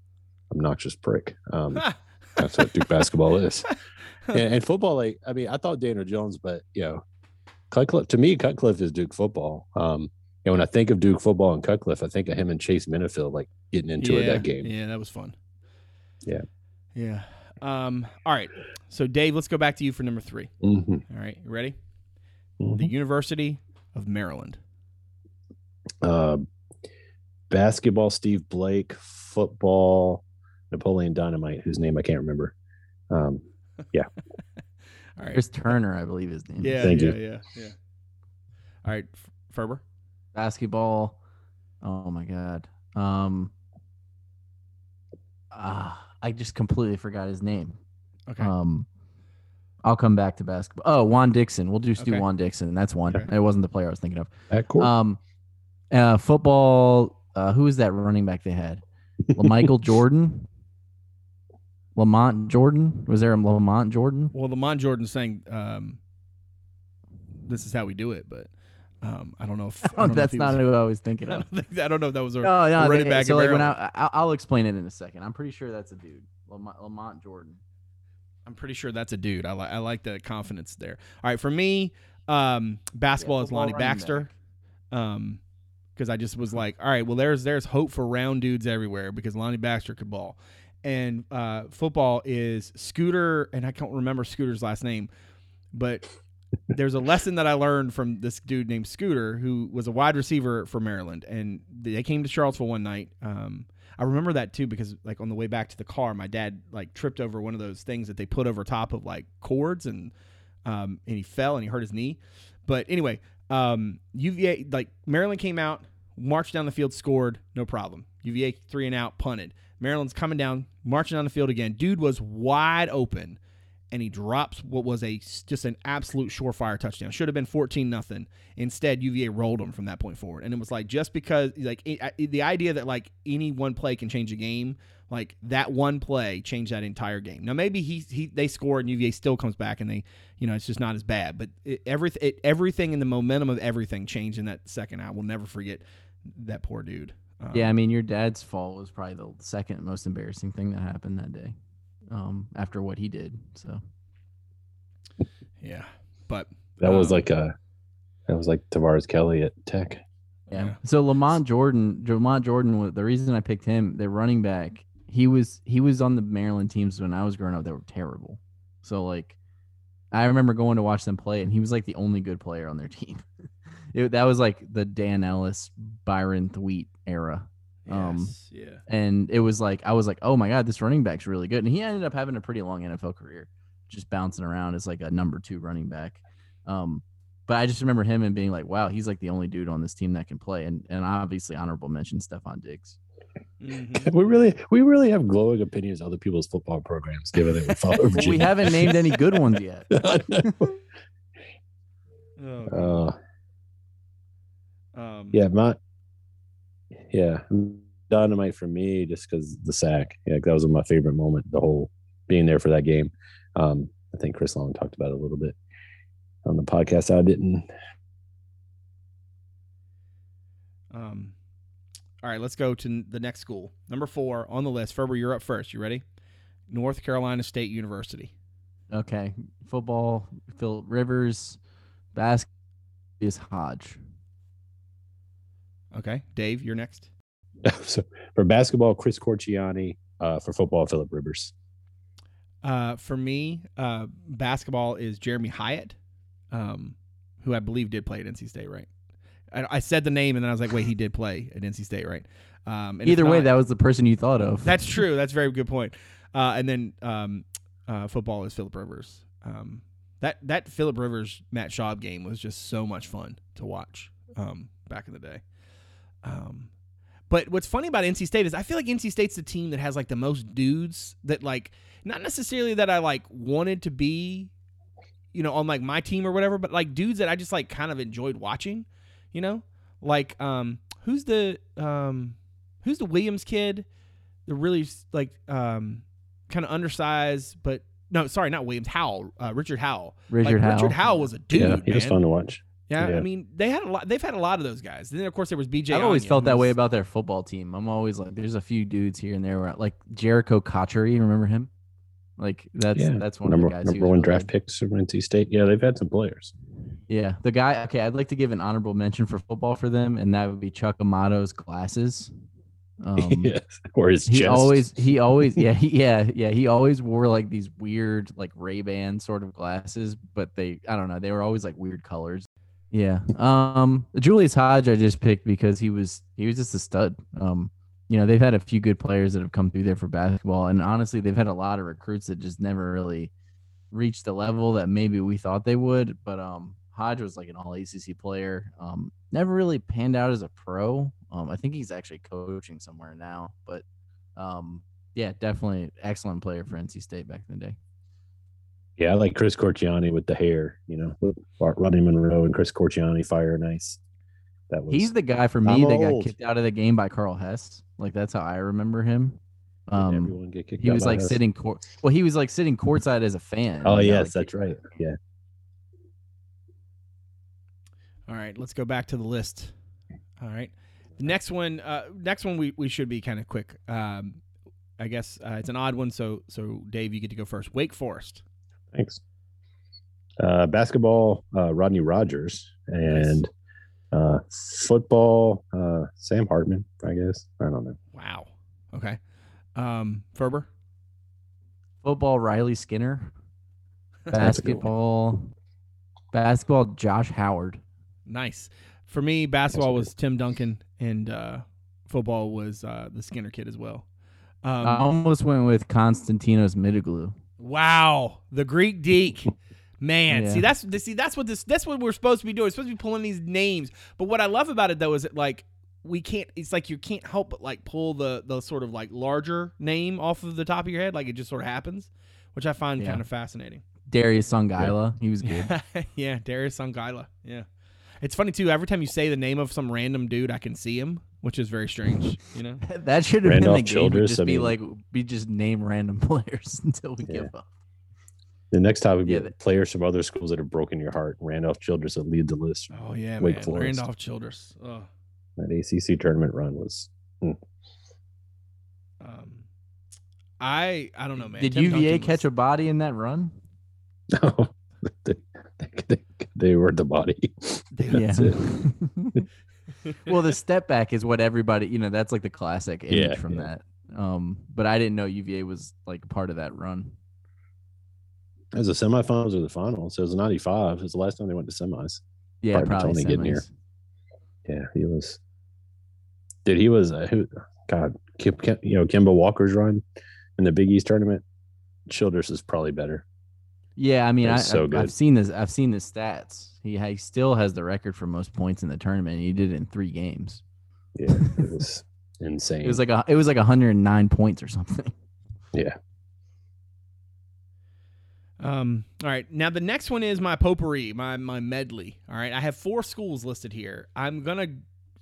Speaker 1: obnoxious prick. Um, that's what Duke basketball is. And, and football, like I mean, I thought Daniel Jones, but you know, Cutcliffe to me, Cutcliffe is Duke football. Um, and when I think of Duke football and Cutcliffe, I think of him and Chase Minnifield like getting into
Speaker 2: yeah,
Speaker 1: it that game.
Speaker 2: Yeah, that was fun.
Speaker 1: Yeah.
Speaker 2: Yeah. Um, all right. So Dave, let's go back to you for number three.
Speaker 1: Mhm,
Speaker 2: All right. You ready?
Speaker 1: mhm.
Speaker 2: The University of Maryland.
Speaker 1: Uh, basketball, Steve Blake, football, Napoleon Dynamite, whose name I can't remember. Um, yeah.
Speaker 2: All right.
Speaker 3: Chris Turner, I believe his name. is.
Speaker 2: Yeah,
Speaker 1: Thank
Speaker 2: yeah,
Speaker 1: you.
Speaker 2: yeah, yeah. All right, F- Ferber.
Speaker 3: Basketball. Oh my god. Um. Ah, I just completely forgot his name.
Speaker 2: Okay.
Speaker 3: Um, I'll come back to basketball. Oh, Juan Dixon. We'll just
Speaker 2: Okay.
Speaker 3: do Juan Dixon. That's one.
Speaker 2: Okay.
Speaker 3: It wasn't the player I was thinking of.
Speaker 1: at court.
Speaker 3: Um, uh, football. Uh, who was that running back they had? Michael Jordan. Lamont Jordan. Was there a Lamont Jordan?
Speaker 2: well, Lamont Jordan saying um, this is how we do it, but um, I don't know if I don't know if
Speaker 3: That's
Speaker 2: he
Speaker 3: not
Speaker 2: was-
Speaker 3: who I was thinking
Speaker 2: I
Speaker 3: of.
Speaker 2: don't, think, I don't know if that was a,
Speaker 3: No, no,
Speaker 2: running
Speaker 3: they-
Speaker 2: back.
Speaker 3: So like when I, I, I'll explain it in a second. I'm pretty sure that's a dude, Lamont, Lamont Jordan.
Speaker 2: I'm pretty sure that's a dude. I like I like the confidence there. All right, for me, um, basketball
Speaker 3: Yeah,
Speaker 2: is Lonnie Baxter. Um, because I just was like, all right, well, there's there's hope for round dudes everywhere because Lonnie Baxter could ball, and uh, football is Scooter, and I can't remember Scooter's last name, but there's a lesson that I learned from this dude named Scooter who was a wide receiver for Maryland, and they came to Charlottesville one night. Um, I remember that too because like on the way back to the car, my dad like tripped over one of those things that they put over top of like cords, and um, and he fell and he hurt his knee. But anyway, um, UVA like Maryland came out, marched down the field, scored, no problem. UVA three and out, punted. Maryland's coming down, marching down the field again. Dude was wide open, and he drops what was a just an absolute surefire touchdown. Should have been fourteen nothing. Instead, UVA rolled them from that point forward, and it was like just because like it, I- the idea that like any one play can change a game. Like that one play changed that entire game. Now maybe he he they score and UVA still comes back and they you know it's just not as bad. But it, everything it, everything in the momentum of everything changed in that second. I will never forget that poor dude. Um,
Speaker 3: Yeah, I mean, your dad's fall was probably the second most embarrassing thing that happened that day, um, after what he did. So
Speaker 2: yeah. But
Speaker 1: that was
Speaker 2: um,
Speaker 1: like a that was like Tavares Kelly at Tech.
Speaker 3: yeah.
Speaker 2: Yeah.
Speaker 3: So Lamont Jordan, Lamont Jordan, was the reason I picked him. The running back, he was he was on the Maryland teams when I was growing up. They were terrible. So like, I remember going to watch them play, and he was like the only good player on their team. it, that was like the Dan Ellis, Byron Thweatt era. Um,
Speaker 2: yes, yeah.
Speaker 3: and it was like I was like, oh my god, this running back's really good, and he ended up having a pretty long NFL career, just bouncing around as like a number two running back. Um, but I just remember him and being like, wow, he's like the only dude on this team that can play, and and obviously honorable mention Stefon Diggs.
Speaker 2: Mhm.
Speaker 1: We really we really have glowing opinions of other people's football programs, given that we follow
Speaker 3: we haven't named any good ones yet.
Speaker 2: Oh,
Speaker 1: uh,
Speaker 2: um,
Speaker 1: yeah, my yeah, dynamite for me just because the sack. Yeah, that was my favorite moment. The whole being there for that game. Um, I think Chris Long talked about it a little bit on the podcast. I didn't.
Speaker 2: Um, all right, let's go to the next school. Number four on the list. Ferber, you're up first. You ready? North Carolina State University.
Speaker 3: Okay, football, Phil Rivers, basketball is Hodge.
Speaker 2: Okay, Dave, you're next.
Speaker 1: so for basketball, Chris Corchiani. Uh, for football, Philip Rivers.
Speaker 2: Uh, for me, uh, basketball is Jeremy Hyatt, um, who I believe did play at NC State, right? I, I said the name and then I was like, wait, he did play at NC State, right? Um, and if
Speaker 3: Either way,
Speaker 2: not-
Speaker 3: that was the person you thought of.
Speaker 2: That's true. That's a very good point. Uh, and then um, uh, football is Philip Rivers. Um, that that Philip Rivers Matt Schaub game was just so much fun to watch um, back in the day. Um, but what's funny about NC State is I feel like NC State's the team that has like the most dudes that like not necessarily that I like wanted to be, you know, on like my team or whatever, but like dudes that I just like kind of enjoyed watching, you know, like um, who's the um, who's the Williams kid? The really like um, kind of undersized, but no, sorry, not Williams. Howell, uh, Richard Howell.
Speaker 3: Richard
Speaker 2: like,
Speaker 3: Howell.
Speaker 2: Richard Howell was a dude.
Speaker 1: yeah, he was
Speaker 2: man.
Speaker 1: fun to watch.
Speaker 2: Yeah, I mean, they had a lot. They've had a lot of those guys. And Then of course there was BJ.
Speaker 3: I've always
Speaker 2: Onion,
Speaker 3: felt that way about their football team. I'm always like, there's a few dudes here and there where, like Jerricho Cotchery, remember him? Like that's
Speaker 1: yeah,
Speaker 3: that's one
Speaker 1: number
Speaker 3: of the guys. he
Speaker 1: number one
Speaker 3: really
Speaker 1: draft
Speaker 3: good.
Speaker 1: picks from NC State. Yeah, they've had some players.
Speaker 3: Yeah, the guy. Okay, I'd like to give an honorable mention for football for them, and that would be Chuck Amato's glasses. Um,
Speaker 1: yes, or his
Speaker 3: he
Speaker 1: chest.
Speaker 3: always he always yeah he, yeah yeah he always wore like these weird like Ray Ban sort of glasses, but they I don't know they were always like weird colors. Yeah. Um Julius Hodge I just picked because he was he was just a stud. Um you know they've had a few good players that have come through there for basketball, and honestly they've had a lot of recruits that just never really reached the level that maybe we thought they would. But um Hodge was like an all ACC player. Um never really panned out as a pro. Um I think he's actually coaching somewhere now, but um, yeah, definitely excellent player for NC State back in the day.
Speaker 1: Yeah, I like Chris Corchiani with the hair. You know, with Rodney Monroe and Chris Corchiani fire nice. That was
Speaker 3: He's the guy for me
Speaker 1: I'm
Speaker 3: that got kicked out of the game by Karl Hess. Like that's how I remember him. Um,
Speaker 1: everyone get kicked
Speaker 3: he
Speaker 1: out
Speaker 3: was
Speaker 1: by
Speaker 3: like
Speaker 1: us?
Speaker 3: sitting court. Well, he was like sitting courtside as a fan.
Speaker 1: Oh
Speaker 3: and got,
Speaker 1: yes,
Speaker 3: like,
Speaker 1: that's right. Yeah,
Speaker 2: All right, let's go back to the list. All right, the next one, uh, next one we, we should be kind of quick. Um, I guess uh, it's an odd one, so so Dave, you get to go first. Wake Forest.
Speaker 1: Thanks. Uh, basketball, uh, Rodney Rogers, and uh, football, uh, Sam Hartman. I guess I don't know.
Speaker 2: Wow. Okay. Um, Ferber.
Speaker 3: Football, Riley Skinner.
Speaker 1: That's a good one.
Speaker 3: Basketball, basketball, Josh Howard.
Speaker 2: Nice. For me, basketball was Tim Duncan, and uh, football was uh, the Skinner kid as well. Um,
Speaker 3: I almost went with Constantinos Midoglou.
Speaker 2: Wow, the Greek Deke. Man,
Speaker 3: Yeah.
Speaker 2: see that's see that's what this that's what we're supposed to be doing. We're supposed to be pulling these names. But what I love about it though is that like we can't it's like you can't help but like pull the the sort of like larger name off of the top of your head like it just sort of happens, which I find
Speaker 3: Yeah.
Speaker 2: kind of fascinating.
Speaker 3: Darius Songaila. He was good.
Speaker 2: yeah, Darius Sangila. Yeah. It's funny too. Every time you say the name of some random dude, I can see him, which is very strange. You know.
Speaker 3: that should have been the
Speaker 1: Randolph
Speaker 3: game.
Speaker 1: Childress,
Speaker 3: Just
Speaker 1: I
Speaker 3: be
Speaker 1: mean-
Speaker 3: like, be just name random players until we
Speaker 1: Yeah.
Speaker 3: give up.
Speaker 1: The next topic would be
Speaker 3: Yeah, the-
Speaker 1: players from other schools that have broken your heart. Randolph Childress would lead the list.
Speaker 2: Oh yeah,
Speaker 1: Wake
Speaker 2: man.
Speaker 1: Forest.
Speaker 2: Randolph Childress. Oh.
Speaker 1: That ACC tournament run was.
Speaker 2: Um, I I don't know, man.
Speaker 3: Did
Speaker 2: Tim
Speaker 3: UVA
Speaker 2: Duncan
Speaker 3: catch
Speaker 2: was-
Speaker 3: a body in that run?
Speaker 1: No, they, they, they were the body. That's it.
Speaker 3: Well, the step back is what everybody, you know, that's like the classic image
Speaker 1: Yeah,
Speaker 3: from
Speaker 1: yeah.
Speaker 3: that. Um, but I didn't know UVA was like part of that run.
Speaker 1: It was the semifinals or the finals. It was '95. It was the last time they went to semis.
Speaker 3: Yeah,
Speaker 1: Hard
Speaker 3: probably
Speaker 1: Tony getting here.
Speaker 3: semis.
Speaker 1: Yeah, he was. Dude, he was. Uh, who? God, Kim, Kim, you know, Kemba Walker's run in the Big East tournament. Childress is probably better.
Speaker 3: Yeah, I mean, I,
Speaker 1: was so
Speaker 3: I've. I've seen this. I've seen the stats. He, he still has the record for most points in the tournament. He did it in three games.
Speaker 1: Yeah, it was insane.
Speaker 3: It was like a, it was like 109 points or something.
Speaker 1: yeah,
Speaker 2: Um. All right. Now the next one is my potpourri, my my medley. All right. I have four schools listed here. I'm gonna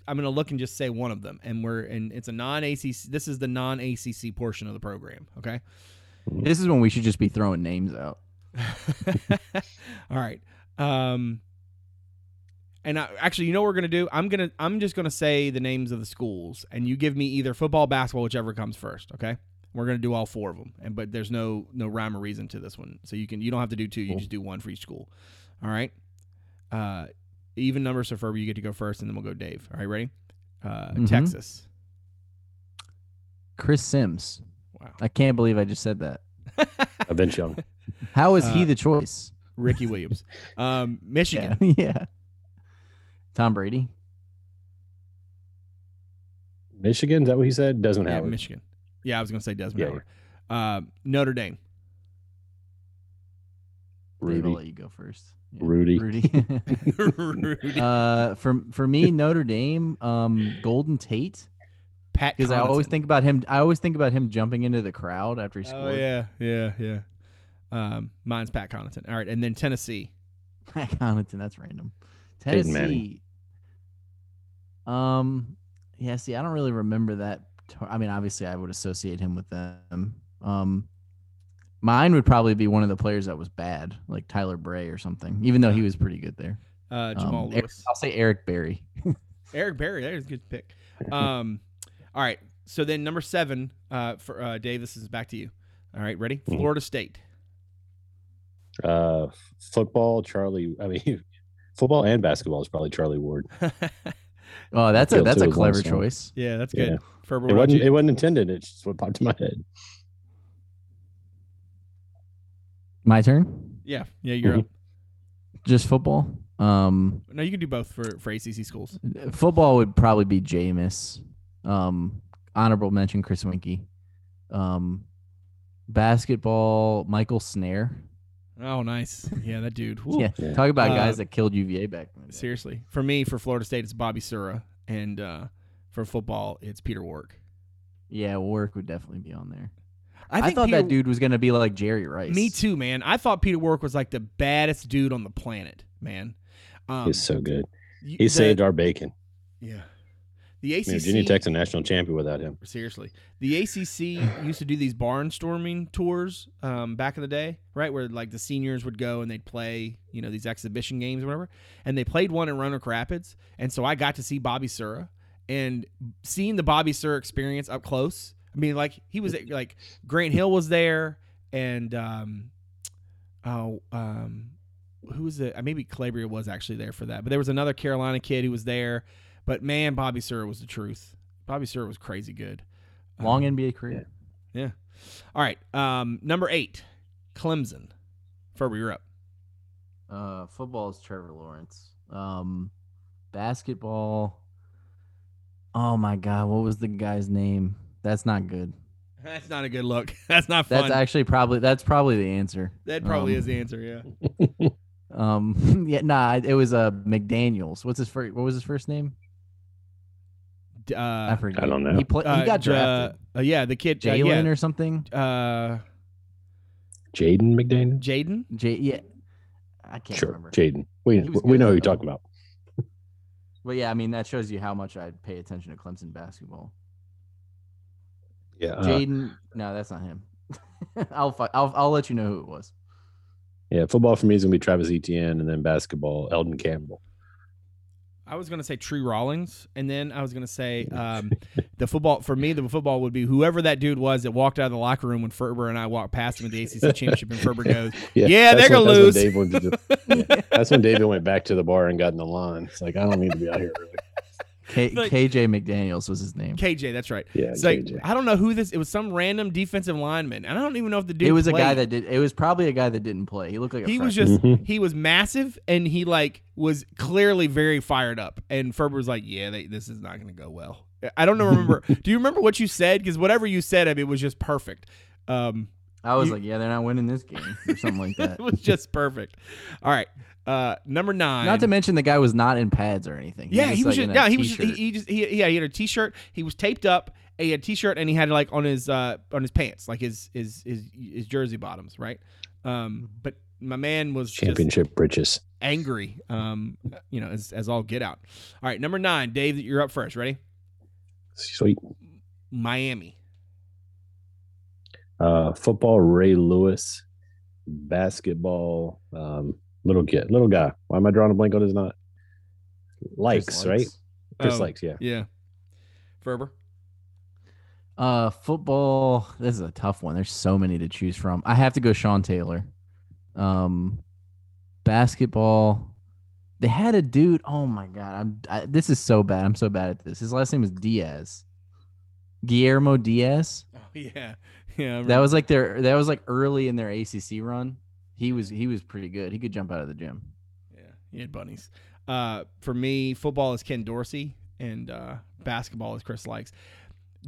Speaker 2: I'm gonna look and just say one of them, and we're and it's a non ACC. This is the non ACC portion of the program. Okay.
Speaker 3: This is when we should just be throwing names out.
Speaker 2: All right. Um. And I, actually, you know what we're gonna do? I'm gonna I'm just gonna say the names of the schools, and you give me either football, basketball, whichever comes first. Okay. We're gonna do all four of them, and but there's no no rhyme or reason to this one, so you can you don't have to do two. You
Speaker 1: Cool.
Speaker 2: just do one for each school. All right. Uh, even numbers so Ferber, you get to go first, and then we'll go Dave. All right, ready? Uh,
Speaker 3: Mhm.
Speaker 2: Texas.
Speaker 3: Chris Simms.
Speaker 2: Wow.
Speaker 3: I can't believe I just said that.
Speaker 1: Uh, Vince Young.
Speaker 3: How is he
Speaker 2: Uh,
Speaker 3: the choice?
Speaker 2: Ricky Williams. Um, Michigan.
Speaker 3: Yeah. yeah. Tom Brady.
Speaker 1: Michigan. Is that what he said? Desmond
Speaker 2: Yeah,
Speaker 1: Howard.
Speaker 2: Michigan. Yeah, I was gonna say Desmond
Speaker 1: Yeah,
Speaker 2: Howard. Um, Notre Dame.
Speaker 3: Dave, I'll
Speaker 1: Rudy.
Speaker 3: let you go first. Yeah.
Speaker 1: Rudy.
Speaker 3: Rudy.
Speaker 2: Rudy.
Speaker 3: uh, for for me, Notre Dame, um, Golden Tate,
Speaker 2: Pat.
Speaker 3: because I always think about him. I always think about him jumping into the crowd after he scored.
Speaker 2: Oh yeah, yeah, yeah. Um, mine's Pat Connaughton. All right, and then Tennessee.
Speaker 3: Pat Connaughton, that's random. Tennessee. Um, yeah. See, I don't really remember that. I mean, obviously, I would associate him with them. Um, Mine would probably be one of the players that was bad, like Tyler Bray or something. Even though he was pretty good there.
Speaker 2: Uh,
Speaker 3: Um,
Speaker 2: Jamal
Speaker 3: Eric-
Speaker 2: Lewis.
Speaker 3: I'll say Eric Berry.
Speaker 2: Eric Berry, That is a good pick. Um, all right. So then number seven, uh, for uh, Dave, this is back to you. All right, ready?
Speaker 1: Mhm.
Speaker 2: Florida State.
Speaker 1: Uh, football, Charlie. I mean, football and basketball is probably Charlie Ward.
Speaker 3: Oh, that's a that's a clever
Speaker 1: one song.
Speaker 3: choice.
Speaker 2: yeah, that's good.
Speaker 1: Yeah.
Speaker 2: Ferber,
Speaker 1: It wasn't.
Speaker 2: you?
Speaker 1: It wasn't intended. It's just what popped in my head.
Speaker 3: My turn.
Speaker 2: yeah, yeah, you're
Speaker 1: Mhm.
Speaker 2: up.
Speaker 3: Just football. Um,
Speaker 2: No, you can do both for for ACC schools.
Speaker 3: football would probably be Jameis. Um, honorable mention Chris Weinke. Um, basketball Michael Snaer.
Speaker 2: Oh, nice. Yeah, that dude. Whew.
Speaker 3: Yeah,
Speaker 1: Yeah.
Speaker 3: talk about
Speaker 2: Uh,
Speaker 3: guys that killed UVA back then.
Speaker 2: Seriously, for me, for Florida State, it's Bobby Sura, and uh, for football, it's Peter Warrick.
Speaker 3: Yeah, Warrick would definitely be on there. I,
Speaker 2: think
Speaker 3: thought
Speaker 2: Peter-
Speaker 3: that dude was gonna be like Jerry Rice.
Speaker 2: Me too, man. I thought Peter Warrick was like the baddest dude on the planet, man. Um,
Speaker 1: He's so good. He
Speaker 2: the-
Speaker 1: saved our bacon.
Speaker 2: Yeah. The ACC.
Speaker 1: Virginia Tech's a national champion without him.
Speaker 2: Seriously, the ACC used to do these barnstorming tours um, back in the day, right? Where like the seniors would go and they'd play, you know, these exhibition games or whatever. And they played one in Roanoke Rapids, and so I got to see Bobby Sura and seeing the Bobby Sura experience up close. I mean, like he was like Grant Hill was there, and um, oh, um, who was it? Maybe Calabria was actually there for that, but there was another Carolina kid who was there. But man, Bobby Sura was the truth. Bobby Sura was crazy good.
Speaker 3: long
Speaker 2: Um,
Speaker 3: NBA career. Yeah.
Speaker 2: All right. Um, number eight, Clemson. Ferber, you're up.
Speaker 3: Uh, football is Trevor Lawrence. Um, basketball. Oh my God, what was the guy's name? That's not good.
Speaker 2: That's not a good look. That's not fun.
Speaker 3: That's actually probably that's probably the answer.
Speaker 2: that probably
Speaker 3: um,
Speaker 2: is the answer. Yeah.
Speaker 3: Um, yeah, nah, it was uh McDaniels. What's his first? What was his first name?
Speaker 2: D- Uh,
Speaker 3: I forget.
Speaker 1: I don't know.
Speaker 3: He played.
Speaker 2: uh,
Speaker 3: he got drafted.
Speaker 2: Uh, yeah, the kid. Uh,
Speaker 3: Jalen
Speaker 2: yeah.
Speaker 3: or something.
Speaker 2: Uh,
Speaker 1: Jaden McDaniel.
Speaker 2: Jaden.
Speaker 3: J. Yeah, I can't
Speaker 1: Sure,
Speaker 3: remember.
Speaker 1: Jaden. We we
Speaker 3: good,
Speaker 1: know who you're talking about.
Speaker 3: But yeah, I mean that shows you how much I pay attention to Clemson basketball.
Speaker 1: Yeah. uh,
Speaker 3: Jaden, no, that's not him. I'll, fi- I'll I'll let you know who it was.
Speaker 1: yeah. Football for me is gonna be Travis Etienne, and then basketball Elden Campbell.
Speaker 2: I was gonna say Tree Rollins, and then I was gonna say um, the football. For me, the football would be whoever that dude was that walked out of the locker room when Ferber and I walked past him at the ACC championship, and Ferber goes, Yeah,
Speaker 1: that's
Speaker 2: they're gonna
Speaker 1: that's when
Speaker 2: lose.
Speaker 1: Dave went to yeah, that's when David went back to the bar and got in the line. It's like I don't need to be out here. Really.
Speaker 3: K-
Speaker 2: Like-
Speaker 3: KJ McDaniels was his name.
Speaker 2: "KJ, that's right."
Speaker 1: Yeah.
Speaker 2: It's like
Speaker 1: KJ.
Speaker 2: I don't know who this. It was some random defensive lineman, and I don't even know if the dude.
Speaker 3: it was a guy that did. It was probably a guy that didn't play. He looked like a
Speaker 2: he was
Speaker 3: freshman.
Speaker 2: just
Speaker 1: Mhm.
Speaker 2: he was massive and he like was clearly very fired up and Ferber was like yeah they, this is not going to go well i don't know remember do you remember what you said because whatever you said I mean, it was just perfect um
Speaker 3: I was
Speaker 2: you-
Speaker 3: like, yeah, they're not winning this game or something like that.
Speaker 2: it was just perfect all right uh number nine
Speaker 3: Not to mention the guy was not in pads or anything.
Speaker 2: yeah he was
Speaker 3: like,
Speaker 2: just
Speaker 3: in a
Speaker 2: yeah he was just, he, he just he, yeah he had a t-shirt he was taped up he had a t-shirt and he had like on his uh on his pants like his his his, his jersey bottoms right um but my man was just
Speaker 1: Championship britches.
Speaker 2: angry, um, you know, as, as all get out. All right, number nine, Dave, you're up first. Ready?
Speaker 1: Sweet.
Speaker 2: Miami.
Speaker 1: Uh, football Ray Lewis. Basketball um, little kid, little guy. Why am I drawing a blank on his not?
Speaker 3: Chris
Speaker 1: Lykes right?
Speaker 3: Lykes.
Speaker 1: Chris
Speaker 2: Oh,
Speaker 1: likes. Yeah.
Speaker 2: Yeah. Ferber.
Speaker 3: Uh, football. This is a tough one. There's so many to choose from. I have to go Sean Taylor. Um, basketball. They had a dude. Oh my god, I'm. I, this is so bad. I'm so bad at this. His last name was Diaz. Guillermo Diaz.
Speaker 2: Oh, yeah. Yeah.
Speaker 3: That was like their. That was like early in their ACC run. He was. He was pretty good. He could jump out of the gym.
Speaker 2: Yeah. He had bunnies. Uh, for me, football is Ken Dorsey and uh, basketball is Chris Lykes.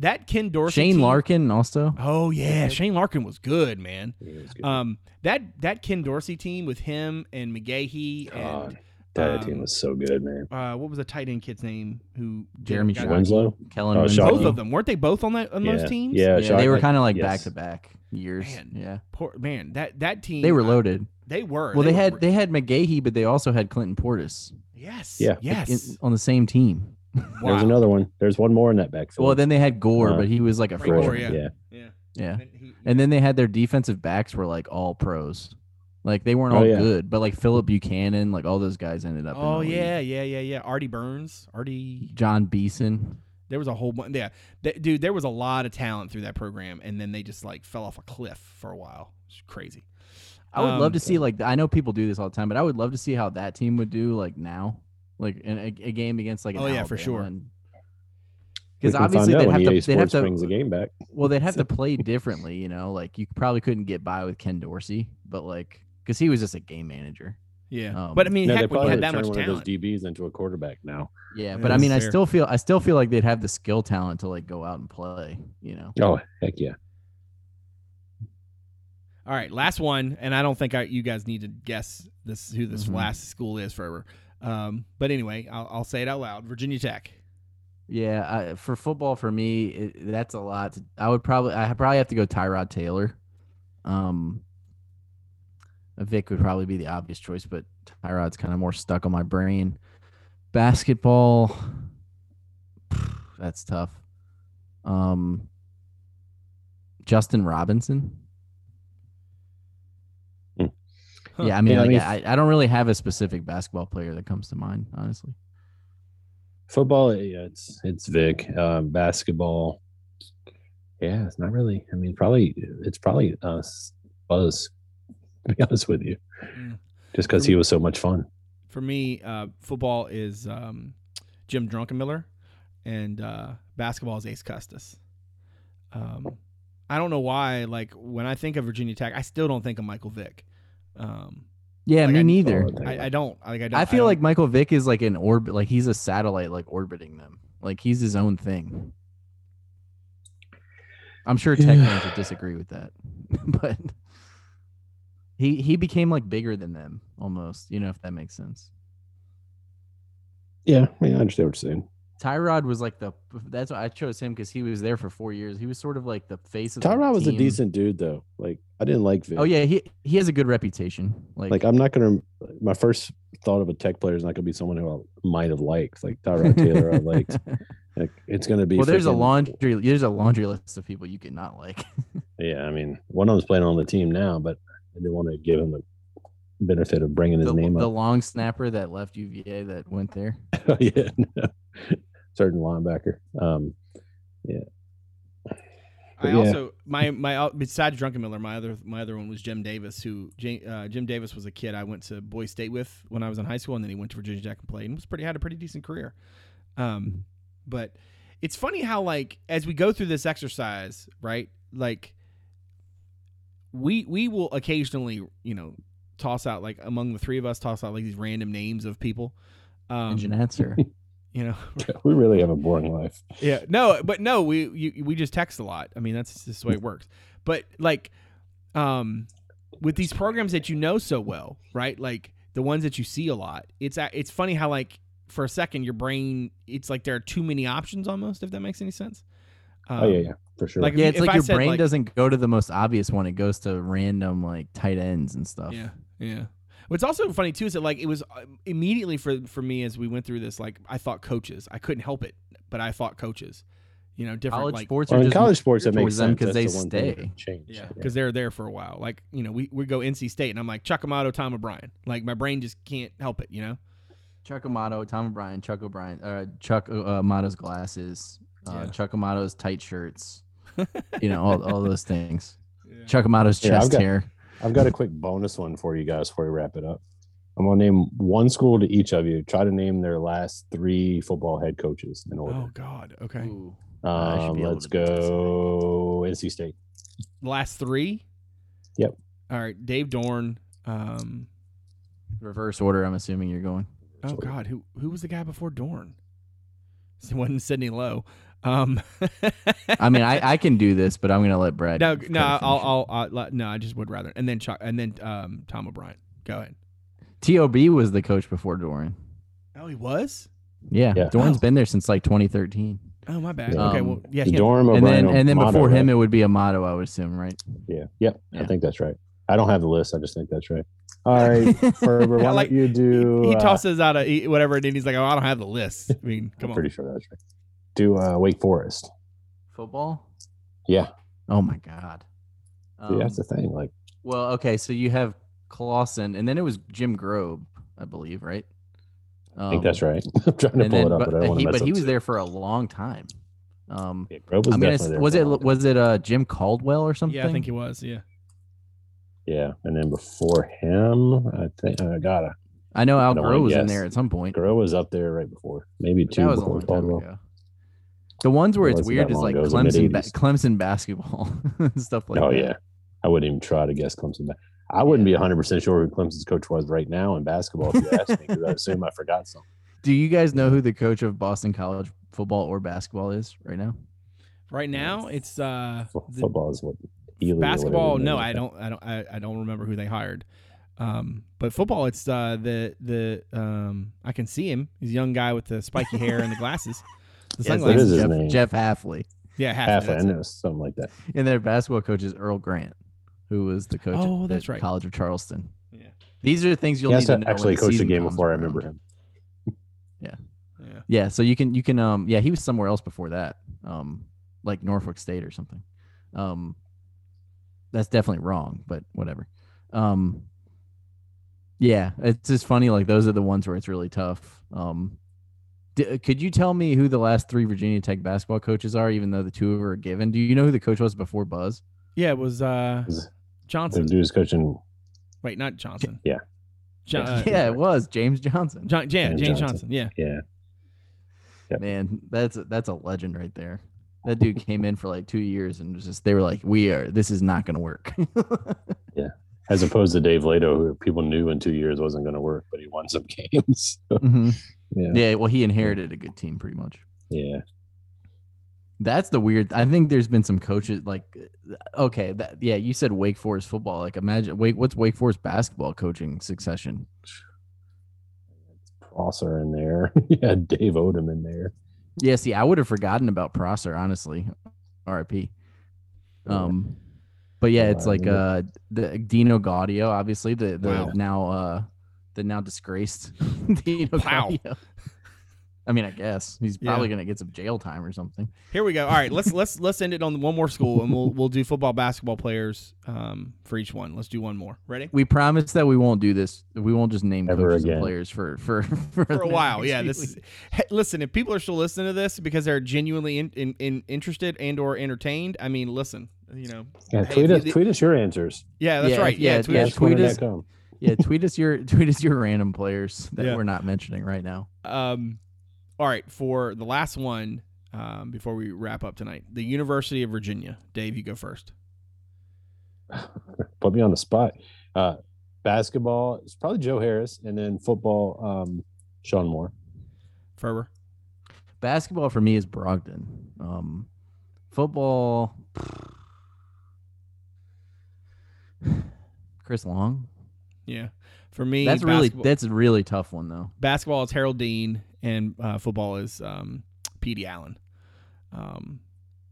Speaker 2: That Ken Dorsey.
Speaker 3: Shane
Speaker 2: team-
Speaker 3: Larkin also.
Speaker 2: Oh yeah, Shane Larkin was good, man.
Speaker 1: He was good.
Speaker 2: Um, that that Ken Dorsey team with him and McGahee
Speaker 1: God,
Speaker 2: and
Speaker 1: that
Speaker 2: um,
Speaker 1: team was so good, man.
Speaker 2: uh, what was the tight end kid's name? Who
Speaker 3: Jeremy
Speaker 2: got-
Speaker 3: Shockey.
Speaker 1: Winslow.
Speaker 3: Kellen
Speaker 1: Oh,
Speaker 3: Winslow.
Speaker 2: Both of them weren't they both on that on
Speaker 1: yeah.
Speaker 2: those teams?
Speaker 1: Yeah,
Speaker 3: Yeah, they were kind of like back to back years.
Speaker 2: Man.
Speaker 3: Yeah,
Speaker 2: Poor, man, that that team
Speaker 3: they were
Speaker 2: I-
Speaker 3: loaded.
Speaker 2: they were.
Speaker 3: Well, they,
Speaker 2: were
Speaker 3: had they had McGahee, but they also had Clinton Portis
Speaker 2: yes,
Speaker 1: Yeah.
Speaker 2: yes.
Speaker 3: in- on the same team.
Speaker 1: There's another one. There's one more in that backfield.
Speaker 3: Well, then they had Gore,
Speaker 1: Uh,
Speaker 3: but he was like a
Speaker 2: Frank Gore,
Speaker 3: freshman.
Speaker 2: yeah.
Speaker 1: yeah.
Speaker 2: Yeah.
Speaker 3: Yeah.
Speaker 2: And, he-
Speaker 3: And then they had their defensive backs were like all pros. Like they weren't
Speaker 1: Oh,
Speaker 3: all
Speaker 1: yeah.
Speaker 3: good, but like Phillip Buchanon, like all those guys ended up. in
Speaker 2: oh
Speaker 3: league.
Speaker 2: yeah, yeah, yeah, yeah. Artie Burns, Artie.
Speaker 3: Jon Beason.
Speaker 2: There was a whole bunch. Yeah, Th- dude, there was a lot of talent through that program, and then they just like fell off a cliff for a while. It's crazy.
Speaker 3: I would
Speaker 2: Um,
Speaker 3: love to see like I know people do this all the time, but I would love to see how that team would do like now, like in a, a game against like an
Speaker 2: Oh, yeah, for sure.
Speaker 3: Because obviously they'd have, to, they'd have
Speaker 1: Sports brings the
Speaker 3: to
Speaker 1: game back.
Speaker 3: well they'd have to play differently, you know. Like you probably couldn't get by with Ken Dorsey, but like because he was just a game manager.
Speaker 2: Yeah,
Speaker 3: Um,
Speaker 2: but I mean,
Speaker 1: No,
Speaker 2: heck, when you had that much
Speaker 1: one of
Speaker 2: talent,
Speaker 1: those DBs into a quarterback now.
Speaker 3: Yeah,
Speaker 2: Yeah,
Speaker 3: but I mean, I still feel I still feel like they'd have the skill talent to like go out and play. You know.
Speaker 1: Oh heck yeah!
Speaker 2: All right, last one, and I don't think I, you guys need to guess this who this
Speaker 3: Mhm.
Speaker 2: last school is forever. Um, but anyway, I'll, I'll say it out loud: Virginia Tech.
Speaker 3: Yeah, I, for football, for me, it, that's a lot. To, I would probably, I probably have to go Tyrod Taylor. Um, Vick would probably be the obvious choice, but Tyrod's kind of more stuck on my brain. Basketball, that's tough. Um, Justin Robinson.
Speaker 2: Huh.
Speaker 3: Yeah, I mean,
Speaker 1: Yeah, I mean,
Speaker 3: I, I don't really have a specific basketball player that comes to mind, honestly.
Speaker 1: Football, yeah, it's it's Vick. Um, basketball, yeah, it's not really. I mean, probably it's probably uh, Buzz. To be honest with you,
Speaker 2: Mm.
Speaker 1: just because he was so much fun.
Speaker 2: For me, uh, football is um, Jim Druckenmiller, and uh, basketball is Ace Custis. Um, I don't know why. Like when I think of Virginia Tech, I still don't think of Michael Vick. Um,
Speaker 3: Yeah,
Speaker 2: Like,
Speaker 3: me
Speaker 2: I-
Speaker 3: neither.
Speaker 1: Oh,
Speaker 2: I, I don't. Like I don't.
Speaker 3: I feel
Speaker 2: don't-
Speaker 3: like Michael Vick is like an orbit, like he's a satellite, like orbiting them. Like he's his own thing. I'm sure tech
Speaker 1: Yeah.
Speaker 3: fans would disagree with that, but he he became like bigger than them almost. You know if that makes sense.
Speaker 1: Yeah, I, mean, I understand what you're saying.
Speaker 3: Tyrod was like the that's why I chose him because he was there for four years. He was sort of like the face of the
Speaker 1: Tyrod was a decent dude, though. Like I didn't like Vick.
Speaker 3: Oh yeah, he he has a good reputation. Like,
Speaker 1: Like I'm not gonna. My first thought of a tech player is not gonna be someone who I might have liked. Like Tyrod Taylor, I liked. Like it's gonna be.
Speaker 3: well, there's a laundry there's a laundry list of people you cannot like.
Speaker 1: Yeah, I mean, one of them's playing on the team now, but I didn't want to give him the benefit of bringing his
Speaker 3: the,
Speaker 1: name
Speaker 3: the
Speaker 1: up.
Speaker 3: The long snapper that left UVA that went there.
Speaker 1: yeah, no. certain linebacker. Um, yeah.
Speaker 2: I
Speaker 1: But yeah.
Speaker 2: also my my uh, besides Druckenmiller, my other my other one was Jim Davis, who uh, Jim Davis was a kid I went to Boys State with when I was in high school, and then he went to Virginia Tech and played, and was pretty had a pretty decent career. Um, but it's funny how like as we go through this exercise, right? Like we we will occasionally you know toss out like among the three of us toss out like these random names of people. Um,
Speaker 3: Engine answer.
Speaker 2: you know,
Speaker 1: we really have a boring life.
Speaker 2: yeah, no, but no, we you, we just text a lot. I mean, that's just the way it works. But like, um, with these programs that you know so well, right? Like the ones that you see a lot. It's a- it's funny how like for a second your brain, it's like there are too many options almost. If that makes any sense. Um,
Speaker 1: oh yeah, yeah, for sure.
Speaker 2: like-
Speaker 3: yeah,
Speaker 2: if
Speaker 3: it's like
Speaker 2: I
Speaker 3: your
Speaker 2: said,
Speaker 3: brain
Speaker 2: like-
Speaker 3: doesn't go to the most obvious one; it goes to random like tight ends and stuff.
Speaker 2: Yeah, yeah. What's also funny too is that like it was uh, immediately for for me as we went through this. Like I thought coaches. I couldn't help it, but I thought coaches. You know, different
Speaker 3: college
Speaker 2: like
Speaker 3: sports
Speaker 1: Well, in
Speaker 3: just
Speaker 1: college sports, that
Speaker 3: geared
Speaker 1: makes
Speaker 3: them
Speaker 1: sense
Speaker 3: because they
Speaker 1: the
Speaker 3: stay.
Speaker 1: that changed.
Speaker 2: Yeah, because they're there for a while. Like you know, we we go NC State, and I'm like Chuck Amato, Tom O'Brien. Like my brain just can't help it. You know.
Speaker 3: Chuck Amato, Tom O'Brien, Chuck O'Brien, uh, Chuck uh, Amato's glasses, uh,
Speaker 2: Yeah.
Speaker 3: Chuck Amato's tight shirts, you know, all, all those things.
Speaker 2: Yeah.
Speaker 3: Chuck Amato's
Speaker 1: Yeah, I've
Speaker 3: chest
Speaker 1: got-
Speaker 3: hair.
Speaker 1: I've got a quick bonus one for you guys before we wrap it up. I'm gonna name one school to each of you. Try to name their last three football head coaches in order.
Speaker 2: Oh God. Okay.
Speaker 3: Ooh.
Speaker 1: Um, let's
Speaker 3: to do this.
Speaker 1: go NC State.
Speaker 2: Last three.
Speaker 1: Yep.
Speaker 2: All right, Dave Doeren. Um.
Speaker 3: Reverse order. I'm assuming you're going.
Speaker 2: Oh God, who who was the guy before Doeren? It wasn't Sidney Lowe. Um.
Speaker 3: I mean, I, I can do this, but I'm gonna let Brad.
Speaker 2: no,
Speaker 3: kinda
Speaker 2: no, I'll. I'll, I'll, no, I just would rather, and then Chuck, and then um, Tom O'Brien. Go ahead.
Speaker 3: Tob was the coach before Doeren.
Speaker 2: Oh, he was.
Speaker 3: Yeah,
Speaker 1: Yeah.
Speaker 3: Doeren's
Speaker 2: Oh.
Speaker 3: been there since like 2013.
Speaker 2: Oh, my bad.
Speaker 1: Yeah.
Speaker 2: okay,
Speaker 3: Um,
Speaker 2: well, yeah,
Speaker 1: The
Speaker 2: him.
Speaker 1: Dorm
Speaker 3: and then and then
Speaker 1: Amato,
Speaker 3: before him,
Speaker 1: right?
Speaker 3: it would be Amato, I would assume, right?
Speaker 1: yeah, yep,
Speaker 2: Yeah.
Speaker 1: I think that's right. I don't have the list. I just think that's right. All right, Ferber, why
Speaker 2: like-
Speaker 1: don't you do?
Speaker 2: he
Speaker 1: uh,
Speaker 2: tosses out a he- whatever, and then he's like, "Oh, I don't have the list." I mean, come
Speaker 1: I'm
Speaker 2: on.
Speaker 1: pretty sure that's right. Do uh, Wake Forest.
Speaker 3: Football.
Speaker 1: Yeah,
Speaker 3: Oh my god.
Speaker 1: See,
Speaker 3: Um,
Speaker 1: that's the thing. Like,
Speaker 3: well, okay, so you have Clawson, and then it was Jim Grobe, I believe, right?
Speaker 1: I think that's
Speaker 3: Um,
Speaker 1: right. I'm trying to pull
Speaker 3: then-
Speaker 1: it up,
Speaker 3: but,
Speaker 1: but, I don't want
Speaker 3: he,
Speaker 1: to mess
Speaker 3: but he
Speaker 1: up
Speaker 3: was
Speaker 1: too.
Speaker 3: there for a long time. Um,
Speaker 1: Yeah, Grobe was
Speaker 3: I mean,
Speaker 1: definitely there
Speaker 3: was it
Speaker 1: time.
Speaker 3: was it uh Jim Caldwell or something?
Speaker 2: Yeah, I think he was. Yeah.
Speaker 1: Yeah, and then before him, I think I gotta.
Speaker 3: I know Al
Speaker 1: I don't
Speaker 3: Groh was in there at some point.
Speaker 1: Grove was up there right before, maybe
Speaker 3: but
Speaker 1: two
Speaker 3: that was a
Speaker 1: before
Speaker 3: long time
Speaker 1: Caldwell.
Speaker 3: Ago. The ones where it's weird is like
Speaker 1: ago, it was the
Speaker 3: Clemson, ba- Clemson basketball and stuff like that.
Speaker 1: oh
Speaker 3: that.
Speaker 1: yeah, I wouldn't even try to guess Clemson. Ba- I wouldn't be 100 percent sure who Clemson's coach was right now in basketball if you asked me, because I assume I forgot something.
Speaker 3: Do you guys know who the coach of Boston College football or basketball is right now?
Speaker 2: Right now, it's uh
Speaker 1: Fo- Football is what Ely or whatever
Speaker 2: basketball. No, I don't. I don't. I, I don't remember who they hired. Um, but football, it's uh the the um I can see him. He's a young guy with the spiky hair and the glasses. The
Speaker 3: Yes,
Speaker 2: sunglasses.
Speaker 1: is his
Speaker 3: Jeff,
Speaker 1: name.
Speaker 3: Jeff Hafley.
Speaker 2: Yeah, half.
Speaker 1: Half, I
Speaker 2: that's it.
Speaker 1: know something like that.
Speaker 3: And their basketball coach is Earl Grant, who was the coach
Speaker 2: Oh,
Speaker 3: at
Speaker 2: that's
Speaker 3: the
Speaker 2: right.
Speaker 3: College of Charleston.
Speaker 2: Yeah.
Speaker 3: These are the things you'll
Speaker 1: He
Speaker 3: need
Speaker 1: has
Speaker 3: to
Speaker 1: to
Speaker 3: know.
Speaker 1: actually coach the game
Speaker 3: comes
Speaker 1: before I remember him.
Speaker 2: Yeah.
Speaker 3: Yeah, so you can you can um yeah he was somewhere else before that um like Norfolk State or something. Um, that's definitely wrong, but whatever. Um, yeah, it's just funny. Like those are the ones where it's really tough. Um, d- could you tell me who the last three Virginia Tech basketball coaches are, even though the two of them are given? Do you know who the coach was before Buzz?
Speaker 2: Yeah, it was uh
Speaker 1: Was- The
Speaker 2: Johnson.
Speaker 1: dude's coaching.
Speaker 2: Wait, not Johnson.
Speaker 1: Yeah.
Speaker 2: Jo- uh,
Speaker 3: yeah, it was James Johnson.
Speaker 2: John, yeah,
Speaker 1: James
Speaker 2: James
Speaker 1: Johnson.
Speaker 2: Johnson. Yeah.
Speaker 1: Yeah, Yep.
Speaker 3: Man, that's a, that's a legend right there. That dude came in for like two years and was just they were like, "We are. This is not going to work."
Speaker 1: Yeah, as opposed to Dave Lato, who people knew in two years wasn't going to work, but he won some games. So,
Speaker 3: Mhm.
Speaker 1: Yeah,
Speaker 3: Yeah, well, he inherited a good team pretty much.
Speaker 1: yeah.
Speaker 3: That's the weird. I think there's been some coaches like, okay, that yeah, you said Wake Forest football. Like, imagine Wake. What's Wake Forest basketball coaching succession?
Speaker 1: Prosser in there. yeah, Dave Odom in there.
Speaker 3: Yeah, see, I would have forgotten about Prosser, honestly. R.I.P. Um, but yeah,
Speaker 1: Yeah,
Speaker 3: it's like uh, the Dino Gaudio, obviously the the
Speaker 2: Wow.
Speaker 3: now uh the now disgraced Dino
Speaker 2: Wow.
Speaker 3: Gaudio. I mean, I guess he's
Speaker 2: Yeah.
Speaker 3: probably gonna get some jail time or something.
Speaker 2: Here we go. All right, let's let's let's end it on one more school, and we'll we'll do football, basketball players um, for each one. Let's do one more. Ready?
Speaker 3: We promise that we won't do this. We won't just name
Speaker 1: Ever
Speaker 3: coaches
Speaker 1: again.
Speaker 3: and players for for for,
Speaker 2: For a while, yeah. This is, hey, listen. If people are still listening to this because they're genuinely in, in, in interested and or entertained, I mean, listen. You know,
Speaker 1: Yeah,
Speaker 2: Hey,
Speaker 1: tweet
Speaker 2: if
Speaker 1: us.
Speaker 2: you-
Speaker 1: tweet us your answers.
Speaker 2: yeah, that's
Speaker 3: Yeah,
Speaker 2: right. Yeah,
Speaker 3: yeah,
Speaker 2: tweet
Speaker 3: yeah,
Speaker 2: us.
Speaker 3: tweet us-
Speaker 1: Corner.com.
Speaker 3: yeah. Tweet us your tweet us your random players that
Speaker 2: Yeah.
Speaker 3: we're not mentioning right now.
Speaker 2: Um, all right, for the last one, um, before we wrap up tonight, the University of Virginia. Dave, you go first.
Speaker 1: Put me on the spot. Uh, basketball it's probably Joe Harris, and then football, um, Sean Moore.
Speaker 2: Ferber.
Speaker 3: Basketball for me is Brogdon. Um, football, Chris Long.
Speaker 2: Yeah, for me,
Speaker 3: That's really that's a really tough one though.
Speaker 2: basketball is Harold Deane, and uh, football is um, Petey Allen. Um,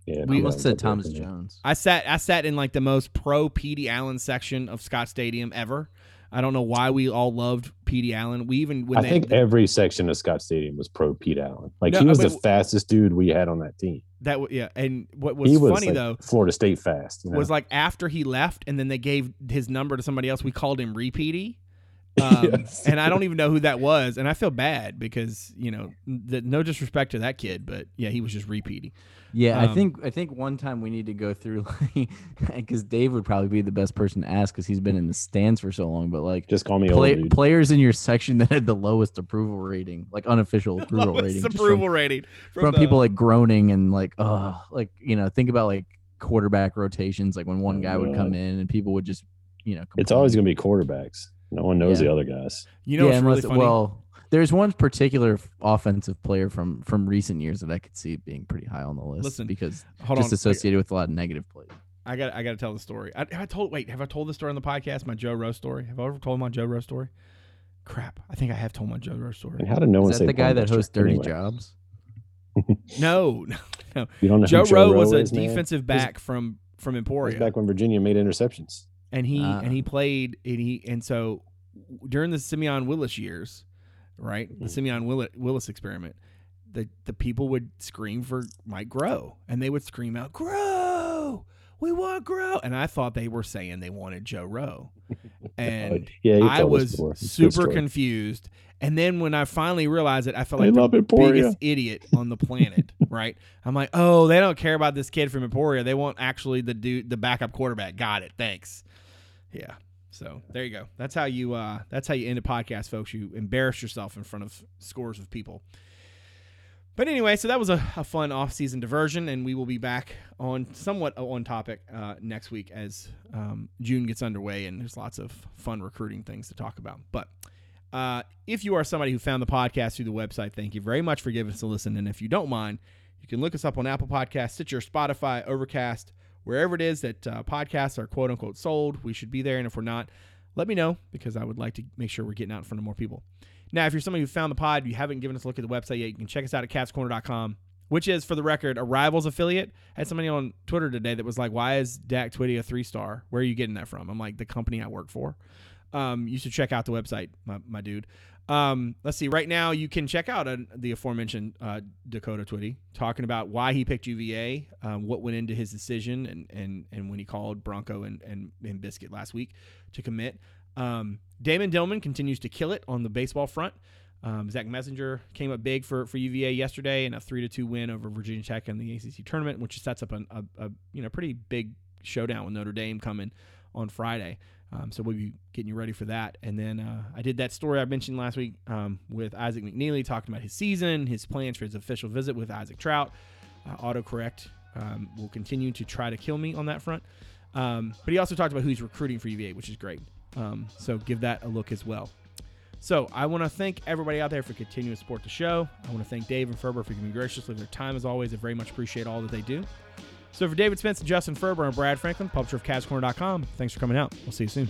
Speaker 1: Yeah,
Speaker 3: We
Speaker 1: yeah,
Speaker 3: almost said
Speaker 1: that's up there
Speaker 3: Thomas. Jones.
Speaker 2: I sat I sat in like the most pro Petey Allen section of Scott Stadium ever. I don't know why we all loved Pete Allen. We even when
Speaker 1: I
Speaker 2: they,
Speaker 1: think every section of Scott Stadium was pro Pete Allen. Like
Speaker 2: No,
Speaker 1: he was
Speaker 2: but-
Speaker 1: the fastest dude we had on that team.
Speaker 2: that yeah, and what was
Speaker 1: he was
Speaker 2: funny
Speaker 1: like
Speaker 2: though
Speaker 1: Florida State fast. You know?
Speaker 2: was like after he left and then they gave his number to somebody else, we called him Repeaty. Um,
Speaker 1: Yes.
Speaker 2: and I don't even know who that was, and I feel bad because you know, th- no disrespect to that kid, but yeah, he was just repeating.
Speaker 3: Yeah, I
Speaker 2: Um,
Speaker 3: think I think one time we need to go through like because Dave would probably be the best person to ask because he's been in the stands for so long. But like
Speaker 1: just call me
Speaker 3: play,
Speaker 1: old
Speaker 3: players in your section that had the lowest approval rating, like unofficial approval rating, just
Speaker 2: approval rating
Speaker 3: from, from
Speaker 2: the-
Speaker 3: people like groaning and like oh, like you know, think about like quarterback rotations, like when one guy would come in and people would just you know.
Speaker 1: It's always going to be quarterbacks. No one knows
Speaker 3: Yeah.
Speaker 1: the other guys.
Speaker 2: You know,
Speaker 3: yeah,
Speaker 2: what's really funny.
Speaker 3: well, there's one particular offensive player from from recent years that I could see being pretty high on the list
Speaker 2: Listen,
Speaker 3: because
Speaker 2: Hold
Speaker 3: just
Speaker 2: on,
Speaker 3: associated with a lot of negative plays.
Speaker 2: I got I got to tell the story. I, have I told wait have I told the story on the podcast? My Joe Rowe story. Have I ever told my Joe Rowe story? Crap, I think I have told my Joe Rowe story.
Speaker 1: And how did no one
Speaker 3: Is
Speaker 1: say
Speaker 3: that the guy that hosts Dirty
Speaker 1: Anyway,
Speaker 3: Jobs?
Speaker 2: No, no. no.
Speaker 1: You don't know
Speaker 2: Joe,
Speaker 1: who
Speaker 2: Rowe was a
Speaker 1: is, man?
Speaker 2: defensive back from from
Speaker 1: That was
Speaker 2: Emporia.
Speaker 1: back when Virginia made interceptions.
Speaker 2: And he
Speaker 3: Ah.
Speaker 2: and he played and he and so during the Symmion Willis years, right? The
Speaker 1: Mhm.
Speaker 2: Symmion Willis, Willis experiment, the the people would scream for Mike Groh, and they would scream out, "Groh! we want Groh, and I thought they were saying they wanted Joe Rowe, and
Speaker 1: yeah,
Speaker 2: I was
Speaker 1: before. It's a good
Speaker 2: super confused. And then when I finally realized it, I felt like the
Speaker 1: love
Speaker 2: biggest idiot on the planet. right? I'm like, oh, they don't care about this kid from Emporia. They want actually the dude, the backup quarterback. Got it. Thanks. Yeah. So there you go. That's how you. uh That's how you end a podcast, folks. You embarrass yourself in front of scores of people. But anyway, so that was a, a fun off-season diversion, and we will be back on somewhat on topic uh, next week as um, June gets underway, and there's lots of fun recruiting things to talk about. But uh, if you are somebody who found the podcast through the website, thank you very much for giving us a listen. And if you don't mind, you can look us up on Apple Podcasts, Stitcher, Spotify, Overcast, wherever it is that uh, podcasts are quote unquote sold. We should be there, and if we're not, let me know because I would like to make sure we're getting out in front of more people. Now, if you're somebody who found the pod, you haven't given us a look at the website yet, you can check us out at cavscorner.com, which is, for the record, a Rivals affiliate. I had somebody on Twitter today that was like, why is Dak Twitty a three star? Where are you getting that from? I'm like, the company I work for. Um, you should check out the website, my, my dude. Um, let's see. Right now, you can check out uh, the aforementioned uh, Dakota Twitty talking about why he picked UVA, um, what went into his decision, and and and when he called Bronco and and, and Biscuit last week to commit. Um, Damon Dillman continues to kill it on the baseball front. Um, Zach Messinger came up big for, for UVA yesterday in a three to two win over Virginia Tech in the ACC tournament, which sets up an, a, a you know pretty big showdown with Notre Dame coming on Friday. Um, so we'll be getting you ready for that. And then uh, I did that story I mentioned last week um, with Isaac McKneely talking about his season, his plans for his official visit with Isaac Traudt. Uh, autocorrect um, will continue to try to kill me on that front. Um, but he also talked about who he's recruiting for UVA, which is great. Um, so give that a look as well. So I want to thank everybody out there for continuing to support the show. I want to thank Dave and Ferber for giving me graciously their time as always. I very much appreciate all that they do. So for David Spence and Justin Ferber and Brad Franklin, publisher of CavsCorner.com, thanks for coming out. We'll see you soon.